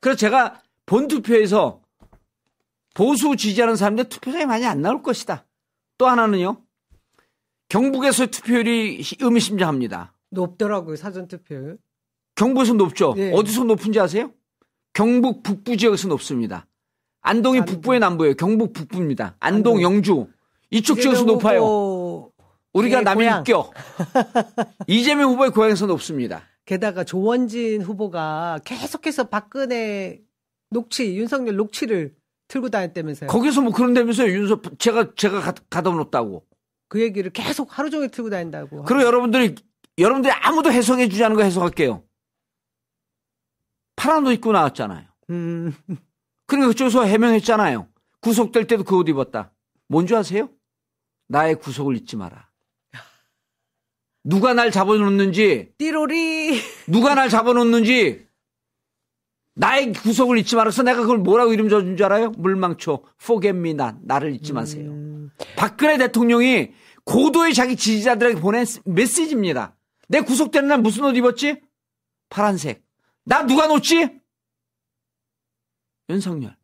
그래서 제가 본투표에서 보수 지지하는 사람들 투표장이 많이 안 나올 것이다. 또 하나는요. 경북에서 투표율이 의미심장합니다. 높더라고요 사전 투표율. 경북에서 높죠. 네. 어디서 높은지 아세요? 경북 북부 지역에서 높습니다. 안동이 안동. 북부에 남부예요. 경북 북부입니다. 안동, 안동. 영주 이쪽 지역에서 높아요. 우리가 의 남의 고향. 이재명 후보의 고향에서 높습니다. 게다가 조원진 후보가 계속해서 박근혜 녹취, 윤석열 녹취를 들고 다녔다면서요. 거기서 뭐 그런다면서요. 윤석 제가 제가 가, 가다 놓았다고. 그 얘기를 계속 하루 종일 들고 다닌다고. 그리고 여러분들이 여러분들이 아무도 해석해 주지 않은 거 해석할게요. 파란 옷 입고 나왔잖아요. 음, 그러니까 그쪽에서 해명했잖아요. 구속될 때도 그 옷 입었다. 뭔지 아세요? 나의 구속을 잊지 마라. 누가 날 잡아놓는지, 띠로리. 누가 날 잡아놓는지, 나의 구속을 잊지 말아서 내가 그걸 뭐라고 이름 줘준 줄 알아요? 물망초, forget me not. 나를 잊지 마세요. 음, 박근혜 대통령이 고도의 자기 지지자들에게 보낸 메시지입니다. 내 구속되는 날 무슨 옷 입었지? 파란색. 나 누가 놓지? 윤석열.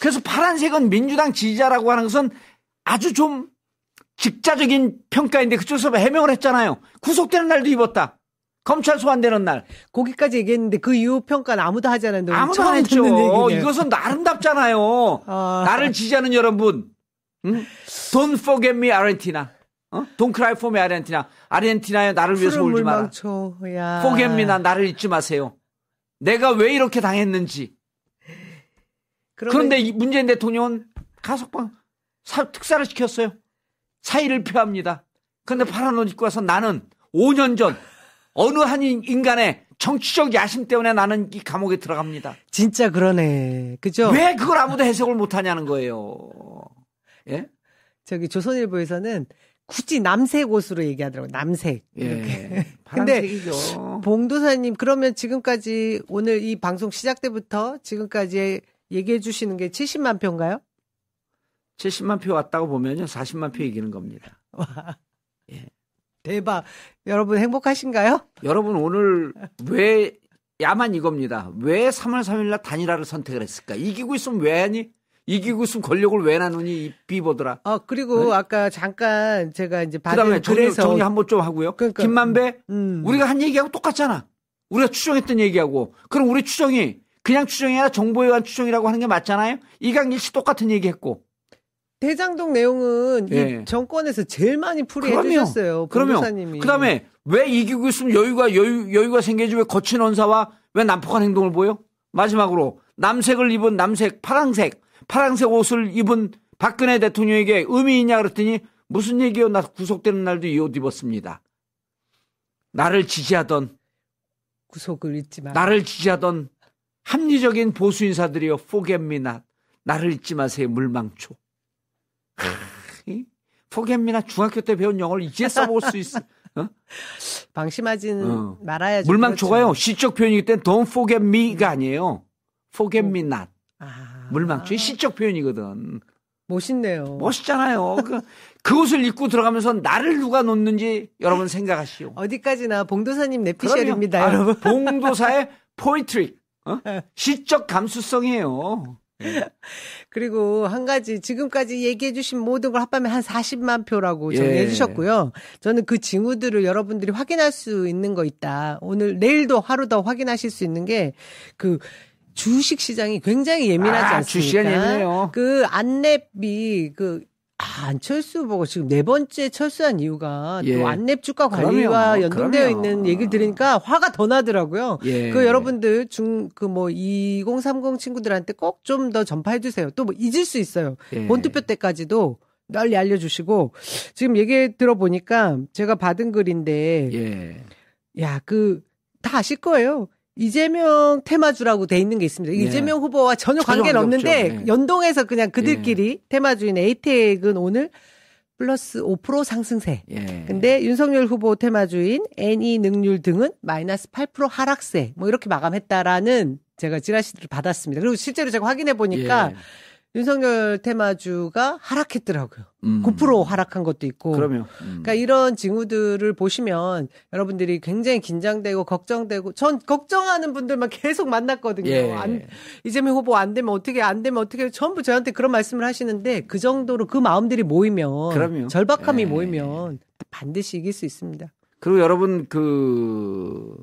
그래서 파란색은 민주당 지지자라고 하는 것은 아주 좀 직자적인 평가인데 그쪽에서 해명을 했잖아요. 구속되는 날도 입었다. 검찰 소환되는 날. 거기까지 얘기했는데 그 이후 평가는 아무도 하지 않았는데 아무도 안 했죠. 이것은 아름답잖아요. 아. 나를 지지하는 여러분. 응? Don't forget me, 아르헨티나. 어? Don't cry for me, 아르헨티나. 아르헨티나에 나를 위해서 울지 마라. 물망초. 야. forget me, 나 나를 잊지 마세요. 내가 왜 이렇게 당했는지. 그러면 그런데 이 문재인 대통령은 가석방 사- 특사를 시켰어요. 사의를 표합니다. 그런데 파란 옷 입고 와서 나는 5년 전 어느 한 인- 인간의 정치적 야심 때문에 나는 이 감옥에 들어갑니다. 진짜 그러네. 그죠? 왜 그걸 아무도 해석을 못 하냐는 거예요. 예? 저기 조선일보에서는 굳이 남색 옷으로 얘기하더라고요. 남색. 이렇게. 예. 근데. 봉도사님 그러면 지금까지 오늘 이 방송 시작 때부터 지금까지 얘기해 주시는 게 70만 표인가요? 70만 표 왔다고 보면요. 40만 표 이기는 겁니다. 대박. 여러분 행복하신가요? 여러분 오늘 왜 야만 이겁니다. 왜 3월 3일 날 단일화를 선택을 했을까? 이기고 있으면 왜 하니? 이기고 있으면 권력을 왜 나누니? 이 비보더라. 어 그리고 아까 잠깐 제가 이제 네? 그다음에 정리, 정리 한번 좀 하고요. 그러니까, 김만배 음. 우리가 한 얘기하고 똑같잖아. 우리가 추정했던 얘기하고 그럼 우리 추정이 그냥 추정이 아니라 정보에 의한 추정이라고 하는 게 맞잖아요. 이강일 씨 똑같은 얘기했고. 대장동 내용은 예. 이 정권에서 제일 많이 풀이해 그럼요. 주셨어요. 그러면 봉도사님이. 그다음에 왜 이기고 있으면 여유가 여유 여유가 생기지 왜 거친 언사와 왜 난폭한 행동을 보여? 마지막으로 남색을 입은 남색 파랑색 파랑색 옷을 입은 박근혜 대통령에게 의미 있냐 그랬더니 무슨 얘기요? 나 구속되는 날도 이 옷 입었습니다. 나를 지지하던 구속을 잊지 마. 나를 지지하던 합리적인 보수 인사들이요. not. 나를 잊지 마세요. 물망초. me not 중학교 때 배운 영어를 이제 써볼 수 있어. 어? 방심하지는 어. 말아야죠. 물망초가요. 그렇죠. 시적 표현이기 때문에 don't forget me가 아니에요. forget me not. 아. 물망초의 시적 표현이거든. 멋있네요. 멋있잖아요. 그, 그 옷을 입고 들어가면서 나를 누가 놓는지 여러분 생각하시오. 어디까지나 봉도사님 내피셜입니다, 여러분. 봉도사의 포이트리. 어? 시적 감수성이에요. 예. 그리고 한 가지 지금까지 얘기해 주신 모든 걸 합하면 한 40만 표라고 정리해 예. 주셨고요. 저는 그 징후들을 여러분들이 확인할 수 있는 거 있다. 오늘 내일도 하루 더 확인하실 수 있는 게그 주식 시장이 굉장히 예민하지 아, 않습니까? 그 안랩이 그 아, 안철수 후보가 지금 네 번째 철수한 이유가 예. 또 안랩 주가 관리와 그럼요. 연동되어 그럼요. 있는 얘기를 들으니까 화가 더 나더라고요. 예. 그 여러분들 중 그 뭐 2030 친구들한테 꼭 좀 더 전파해 주세요. 또 뭐 잊을 수 있어요. 예. 본투표 때까지도 널리 알려주시고 지금 얘기 들어보니까 제가 받은 글인데 예. 야그 다 아실 거예요. 이재명 테마주라고 돼 있는 게 있습니다. 네. 이재명 후보와 전혀 관계는 없는데 네. 연동해서 그냥 그들끼리 네. 테마주인 에이텍은 오늘 플러스 5% 상승세. 예. 근데 윤석열 후보 테마주인 애니 능률 등은 마이너스 8% 하락세. 뭐 이렇게 마감했다라는 제가 지라시를 받았습니다. 그리고 실제로 제가 확인해 보니까 예. 윤석열 테마주가 하락했더라고요. 음. 9% 하락한 것도 있고. 그러면. 음. 그러니까 이런 징후들을 보시면 여러분들이 굉장히 긴장되고 걱정되고 전 걱정하는 분들만 계속 만났거든요. 예. 안, 이재명 후보 안 되면 어떻게 안 되면 어떻게 전부 저한테 그런 말씀을 하시는데 그 정도로 그 마음들이 모이면 그럼요. 절박함이 예. 모이면 반드시 이길 수 있습니다. 그리고 여러분 그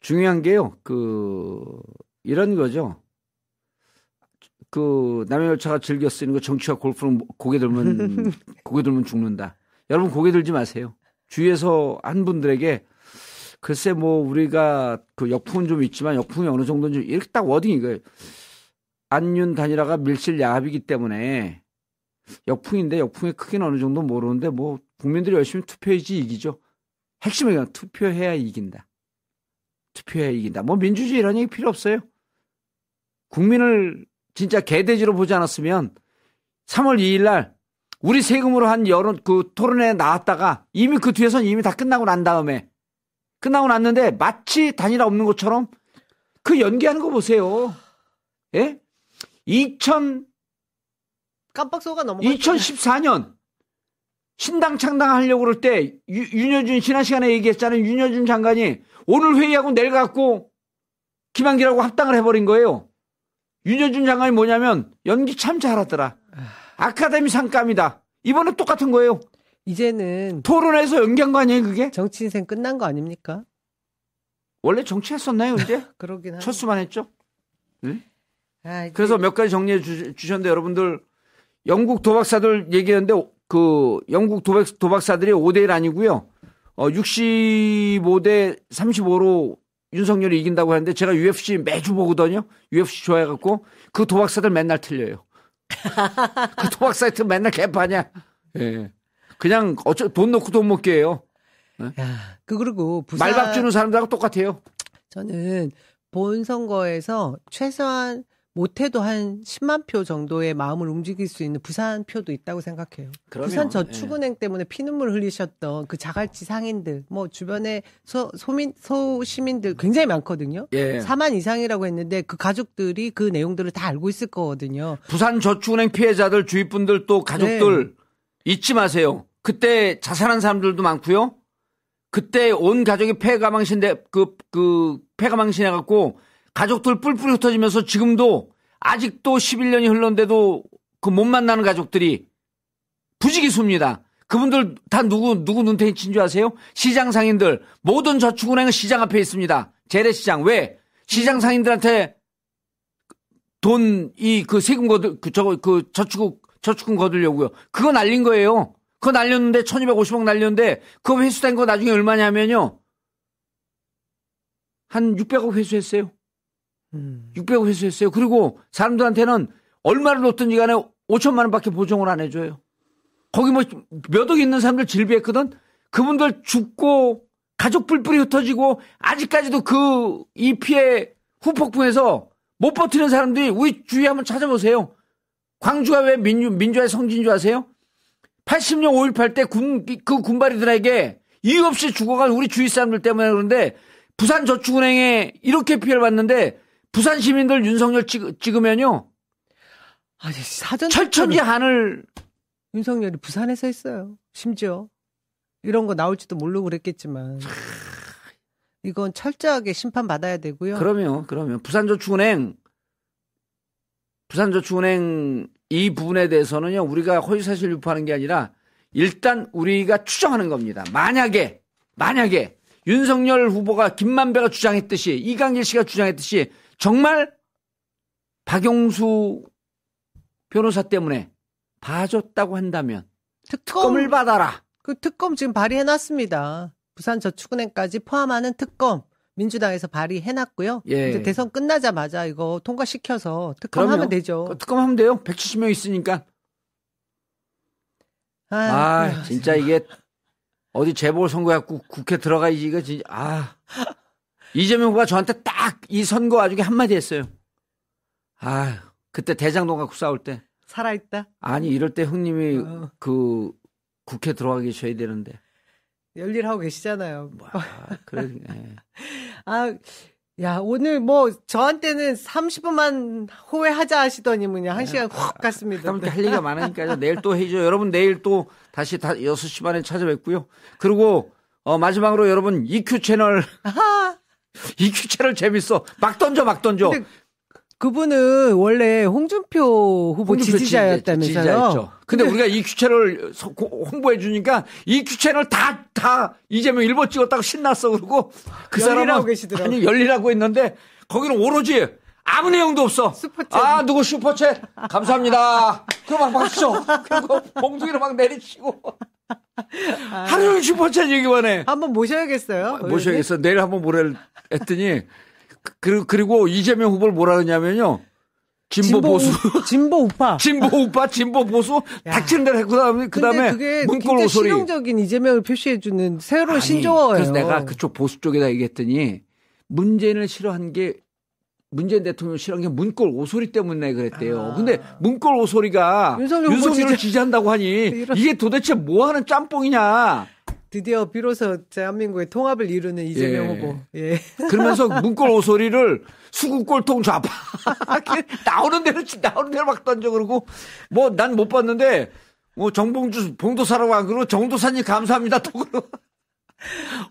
중요한 게요. 그 이런 거죠. 그 남의 열차가 즐겨 쓰는 거 정치와 골프는 고개 들면 고개 들면 죽는다. 여러분 고개 들지 마세요. 주위에서 한 분들에게 글쎄 뭐 우리가 그 역풍은 좀 있지만 역풍이 어느 정도인지 이렇게 딱 워딩 이거예요. 안윤 단일화가 밀실 야합이기 때문에 역풍인데 역풍의 크기는 어느 정도 모르는데 뭐 국민들이 열심히 투표해야지 이기죠. 핵심은 그냥 투표해야 이긴다. 투표해야 이긴다. 뭐 민주주의라는 얘기 필요 없어요. 국민을 진짜 개돼지로 보지 않았으면 3월 2일 날 우리 세금으로 한 여론 그 토론회 나왔다가 이미 그 뒤에선 이미 다 끝나고 난 다음에 끝나고 났는데 마치 단일화 없는 것처럼 그 연기하는 거 보세요. 예? 2000 깜빡 속아 넘어 2014년 신당 창당하려고 그럴 때 유, 윤여준 지난 시간에 얘기했잖아요. 윤여준 장관이 오늘 회의하고 내일 갖고 김한기라고 합당을 해버린 거예요. 윤여준 장관이 뭐냐면 연기 참 잘하더라. 아카데미 상감이다. 이번에 똑같은 거예요. 이제는 토론에서 연기한 거 아니에요, 그게? 정치 인생 끝난 거 아닙니까? 원래 정치했었나요, 이제? 그러긴 하죠. 첫 수만 했죠. 네? 아, 이제... 그래서 몇 가지 정리해 주, 셨는데 여러분들 영국 도박사들 얘기했는데 그 영국 도박, 도박사들이 5대 1 아니고요. 어 65대 35로 윤석열이 이긴다고 하는데 제가 UFC 매주 보거든요. UFC 좋아해갖고 그 도박사들 맨날 틀려요. 그 도박 사이트 맨날 개파냐. 예. 그냥 어쩌 돈 넣고 돈 먹게 해요. 예? 야, 그 그리고 부산 말밥 주는 사람들하고 똑같아요. 저는 본 선거에서 최소한 못해도 한 10만 표 정도의 마음을 움직일 수 있는 부산 표도 있다고 생각해요. 그럼요. 부산 저축은행 예. 때문에 피눈물 흘리셨던 그 자갈치 상인들, 뭐 주변에 소, 소민, 소시민들 굉장히 많거든요. 예. 4만 이상이라고 했는데 그 가족들이 그 내용들을 다 알고 있을 거거든요. 부산 저축은행 피해자들 주위 분들 또 가족들 네. 잊지 마세요. 그때 자살한 사람들도 많고요. 그때 온 가족이 폐가망신데 그, 그, 폐가망신해갖고 가족들 뿔뿔이 흩어지면서 지금도 아직도 11년이 흘렀는데도 그 못 만나는 가족들이 부지기수입니다. 그분들 다 누구 누구 눈탱이 친 줄 아세요? 시장 상인들 모든 저축은행은 시장 앞에 있습니다. 재래시장 왜 시장 상인들한테 돈 이 그 세금 거들 그 저거 그 저축 저축금 거두려고요. 그거 날린 거예요. 그거 날렸는데 1250억 날렸는데 그거 회수된 거 나중에 얼마냐면요. 한 600억 회수했어요. 음. 600억 회수했어요. 그리고 사람들한테는 얼마를 놓든지 간에 5천만 원밖에 보정을 안 해줘요. 거기 뭐 몇억 있는 사람들 질비했거든. 그분들 죽고 가족 뿔뿔이 흩어지고 아직까지도 그 이 피해 후폭풍에서 못 버티는 사람들이 우리 주위에 한번 찾아보세요. 광주가 왜 민주, 민주화의 성지인 줄 아세요? 80년 5.18 때 군, 그 군발이들에게 이유 없이 죽어간 우리 주위 사람들 때문에 그런데 부산 저축은행에 이렇게 피해를 봤는데 부산 시민들 윤석열 찍, 찍으면요. 아니, 사전 철천지 하늘 윤석열이 부산에서 했어요. 심지어. 이런 거 나올지도 모르고 그랬겠지만. 이건 철저하게 심판 받아야 되고요. 그러면, 그러면. 부산저축은행, 부산저축은행 이 부분에 대해서는요, 우리가 허위사실 유포하는 게 아니라 일단 우리가 추정하는 겁니다. 만약에, 만약에 윤석열 후보가 김만배가 주장했듯이 이강길 씨가 주장했듯이 정말 박용수 변호사 때문에 봐줬다고 한다면 특검, 특검 을 받아라. 그 특검 지금 발의해놨습니다. 부산저축은행까지 포함하는 특검 민주당에서 발의해놨고요. 예. 이제 대선 끝나자마자 이거 통과시켜서 특검하면. 되죠. 그 특검하면 돼요. 170명 있으니까. 아, 아, 진짜 이게 어디 재보궐 선거해갖고 국회 들어가야지 이거 진짜 아 이재명 후보가 저한테 딱 이 선거 와중에 한마디 했어요. 아 그때 대장동 갖고 싸울 때 살아있다. 아니 이럴 때 형님이 어. 그 국회 들어가 계셔야 되는데 열일하고 계시잖아요. 아, 그래 예. 아, 야, 오늘 뭐, 저한테는 30분만 호회하자 하시더니 그냥 한 시간 확 갔습니다. 그다음에 할 얘기가 많으니까요. 내일 또 해줘. 여러분 내일 또 다시 다 6시 반에 찾아뵙고요. 그리고 어, 마지막으로 여러분 EQ 채널 아하. EQ 채널 재밌어. 막 던져 막 던져. 근데 그분은 원래 홍준표 후보 홍준표 지지자였다면서요? 지지자였죠. 근데 우리가 EQ 채널 소- 고- 홍보해 주니까 EQ 채널 다다 이재명 일보 찍었다고 신났어 그러고 그 사람은 계시더라고. 아니 열일하고 있는데 거기는 오로지 아무 내용도 없어. 슈퍼챗. 아 누구 슈퍼챗 감사합니다. 그만 박수. 그리고 봉투기를 막 내리치고 하루 종일 슈퍼챗 얘기만 해. 한번 모셔야겠어요. 모셔야겠어. 내일 한번 모레 했더니 그, 그리고 이재명 후보를 뭐라 그러냐면요. 진보, 보수. 진보 우파. 진보 오빠, 진보 보수, 야. 닥치는 대로 했고, 그다음에, 그 다음에 그게 문골 오소리. 실용적인 이재명을 표시해주는 새로운 신조어예요. 그래서 내가 그쪽 보수 쪽에다 얘기했더니 문재인을 싫어한 게 문재인 대통령 을 싫어한 게 문골 오소리 때문에 그랬대요. 아. 근데 문골 오소리가 윤석열 윤석열을 지지- 지지한다고 하니 이게 도대체 뭐 하는 짬뽕이냐. 드디어 비로소 대한민국의 통합을 이루는 이재명 예. 후보. 예. 그러면서 문골 오소리를 수국골통 좌파 나오는 대로 치- 나오는 대로 막 던져 그러고 뭐 난 못 봤는데 뭐 정봉주 봉도사라고 안 그러고 정도사님 감사합니다 또 그러고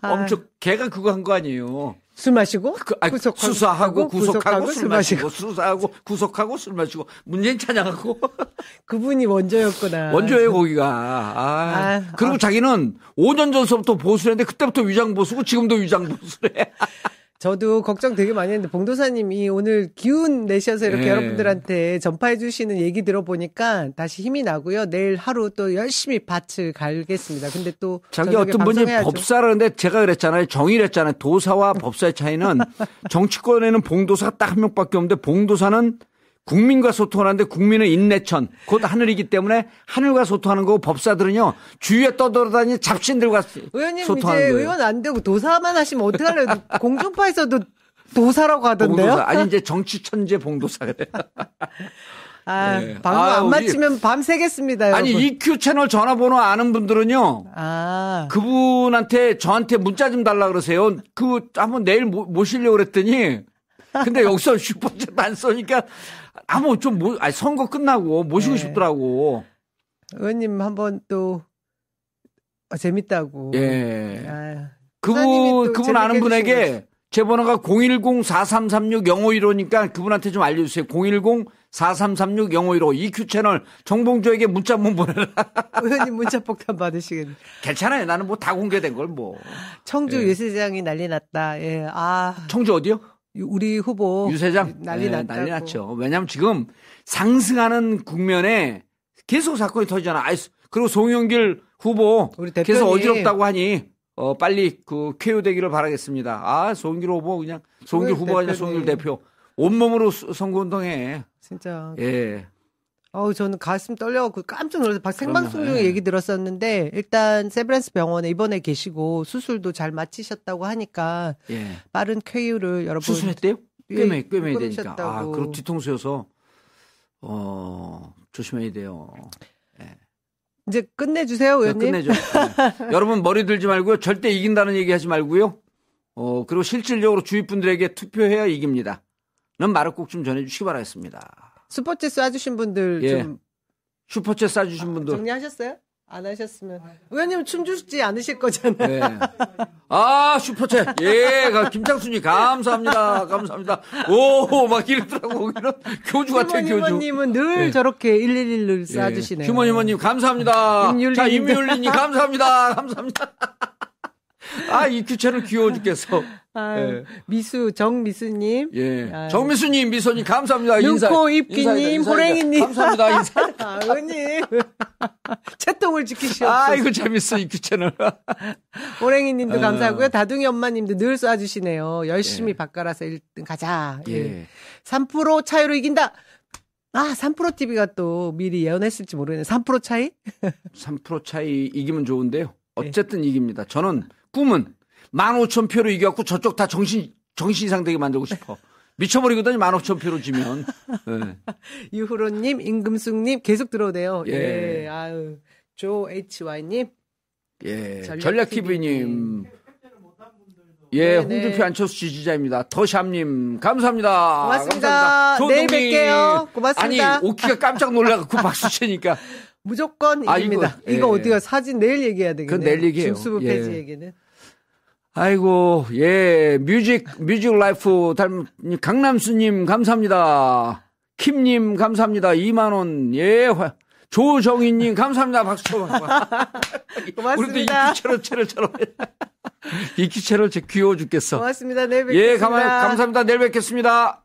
아. 엄청 걔가 그거 한 거 아니에요. 술 마시고 그, 아니, 구속하고, 수사하고 구속하고, 술술 마시고 수사하고 구속하고 술 마시고 문재인 찬양하고 그분이 원조였구나. 원조예요 거기가. 아, 아, 그리고 아. 자기는 5년 전서부터 보수했는데 그때부터 위장 보수고 지금도 위장 보수래. 저도 걱정 되게 많이 했는데 봉도사님이 오늘 기운 내셔서 이렇게 예. 여러분들한테 전파해 주시는 얘기 들어보니까 다시 힘이 나고요. 내일 하루 또 열심히 밭을 갈겠습니다. 근데 또 자기 어떤 분이. 법사라는데 제가 그랬잖아요. 정의랬잖아요. 도사와 법사의 차이는 정치권에는 봉도사가 딱 한 명밖에 없는데 봉도사는 국민과 소통하는데 국민은 인내천 곧 하늘이기 때문에 하늘과 소통하는 거고 법사들은요 주위에 떠돌아다니는 잡신들과 의원님 소통하는 이제 거예요. 의원 안 되고 도사만 하시면 어떡하려고 공중파에서도 도사라고 하던데요? 봉도사 아니 이제 정치 천재 봉도사 그래. 아, 예. 방송 아, 안 마치면 밤 새겠습니다, 아니 여러분. EQ 채널 전화번호 아는 분들은요 아, 그분한테 저한테 문자 좀 달라 그러세요. 그 한번 내일 모, 모시려고 그랬더니 근데 여기서 슈퍼챗 안 써니까 아무 좀 모, 아니 선거 끝나고 모시고 네. 싶더라고. 의원님 한번 또 아, 재밌다고. 예. 아, 그분 그분 아는 분에게 제 번호가 010-4336-0515니까 그분한테 좀 알려주세요. 010-4336-0515 EQ 채널 정봉조에게 문자 한번 보내라. 의원님 문자 폭탄 받으시겠네. 괜찮아요. 나는 뭐 다 공개된 걸 뭐. 청주 예. 유세장이 난리 났다. 예. 아, 청주 어디요? 우리 후보 유세장 난리 네, 났다고. 난리 났죠. 왜냐하면 지금 상승하는 국면에 계속 사건이 터지잖아. 아이, 그리고 송영길 후보 계속. 어지럽다고 하니 어 빨리 그 쾌유되기를 바라겠습니다. 아 송영길 후보 그냥 송영길 후보가 아니라. 송영길 대표 온몸으로 수- 선거운동해. 진짜. 예. 어우, 저는 가슴 떨려갖고 깜짝 놀라서 박 생방송. 중에 예. 얘기 들었었는데, 일단 세브란스 병원에 입원해 계시고, 수술도 잘 마치셨다고 하니까, 예. 빠른 쾌유를 여러분. 수술했대요? 예, 꿰매 꿰매야 되니까. 아. 그리고 뒤통수여서 어 조심해야 돼요. 이제 끝내주세요, 네, 의원님. 끝내죠. 네. 여러분 머리 들지 말고요. 절대 이긴다는 얘기 하지 말고요. 어, 그리고 실질적으로 주위 분들에게 투표해야 이깁니다. 는 말을 꼭 좀 전해주시기 바라겠습니다. 스포츠 쏴주신 분들 예. 좀 슈퍼챗 쏴주신 분들. 정리하셨어요? 안 하셨으면 의원님 춤 주지 않으실 거잖아요. 네. 아, 슈퍼챗. 예, 가- 김창순님, 감사합니다. 감사합니다. 오, 막 이러더라고. 거기는 교주 같아, 휴먼 교주. 휴먼님은 늘 예. 저렇게 111을 예. 쏴주시네요. 휴먼 휴먼님, 감사합니다. 임율리님도. 자, 임율리님, 감사합니다. 감사합니다. 아, 이 규체는 귀여워 죽겠어. 아유, 예. 미수 정미수님, 예. 아유. 정미수님, 미소님, 감사합니다. 인사. 눈코 입기님. 호랭이님. 감사합니다. 인사. 아, 의원님 채통을 지키시옵소서. 아, 이거 재밌어, 이 규체는. 호랭이님도 아. 감사하고요. 다둥이 엄마님도 늘 쏴주시네요. 열심히 바꿔라서 1등 가자. 예. 예. 3% 차이로 이긴다. 아, 3% TV가 또 미리 예언했을지 모르겠네. 3% 차이? 3% 차이 이기면 좋은데요. 어쨌든 이깁니다. 저는 꿈은 15,000표로 이겨갖고 저쪽 다 정신, 정신 이상 되게 만들고 싶어. 미쳐버리거든요, 15,000표로 지면. 예. 유후로님, 임금숙님 계속 들어오네요. 예. 예. 아유. 조 HY님. 예. 전략 전략 TV님. TV님. 예, 네네. 홍준표 안철수 지지자입니다. 더샵님, 감사합니다. 고맙습니다. 감사합니다. 내일. 뵐게요. 고맙습니다. 아니, 오키가 깜짝 놀라갖고 박수 치니까. 무조건 아, 이깁니다. 이거, 이거, 예. 어디가 사진 내일 얘기해야 되겠네요. 그건 내일 얘기해요. 중수부 예. 폐지 얘기는. 아이고, 예, 뮤직, 뮤직 라이프 닮은 강남수님, 감사합니다. 킴님, 감사합니다. 2만원, 예, 화- 조정희님, 감사합니다. 박수 쳐봐. 우리도 고맙습니다. 이키체로 체를처럼. 이키체로 제 귀여워 죽겠어. 고맙습니다. 내일 뵙겠습니다. 예, 감, 감사합니다. 내일 뵙겠습니다.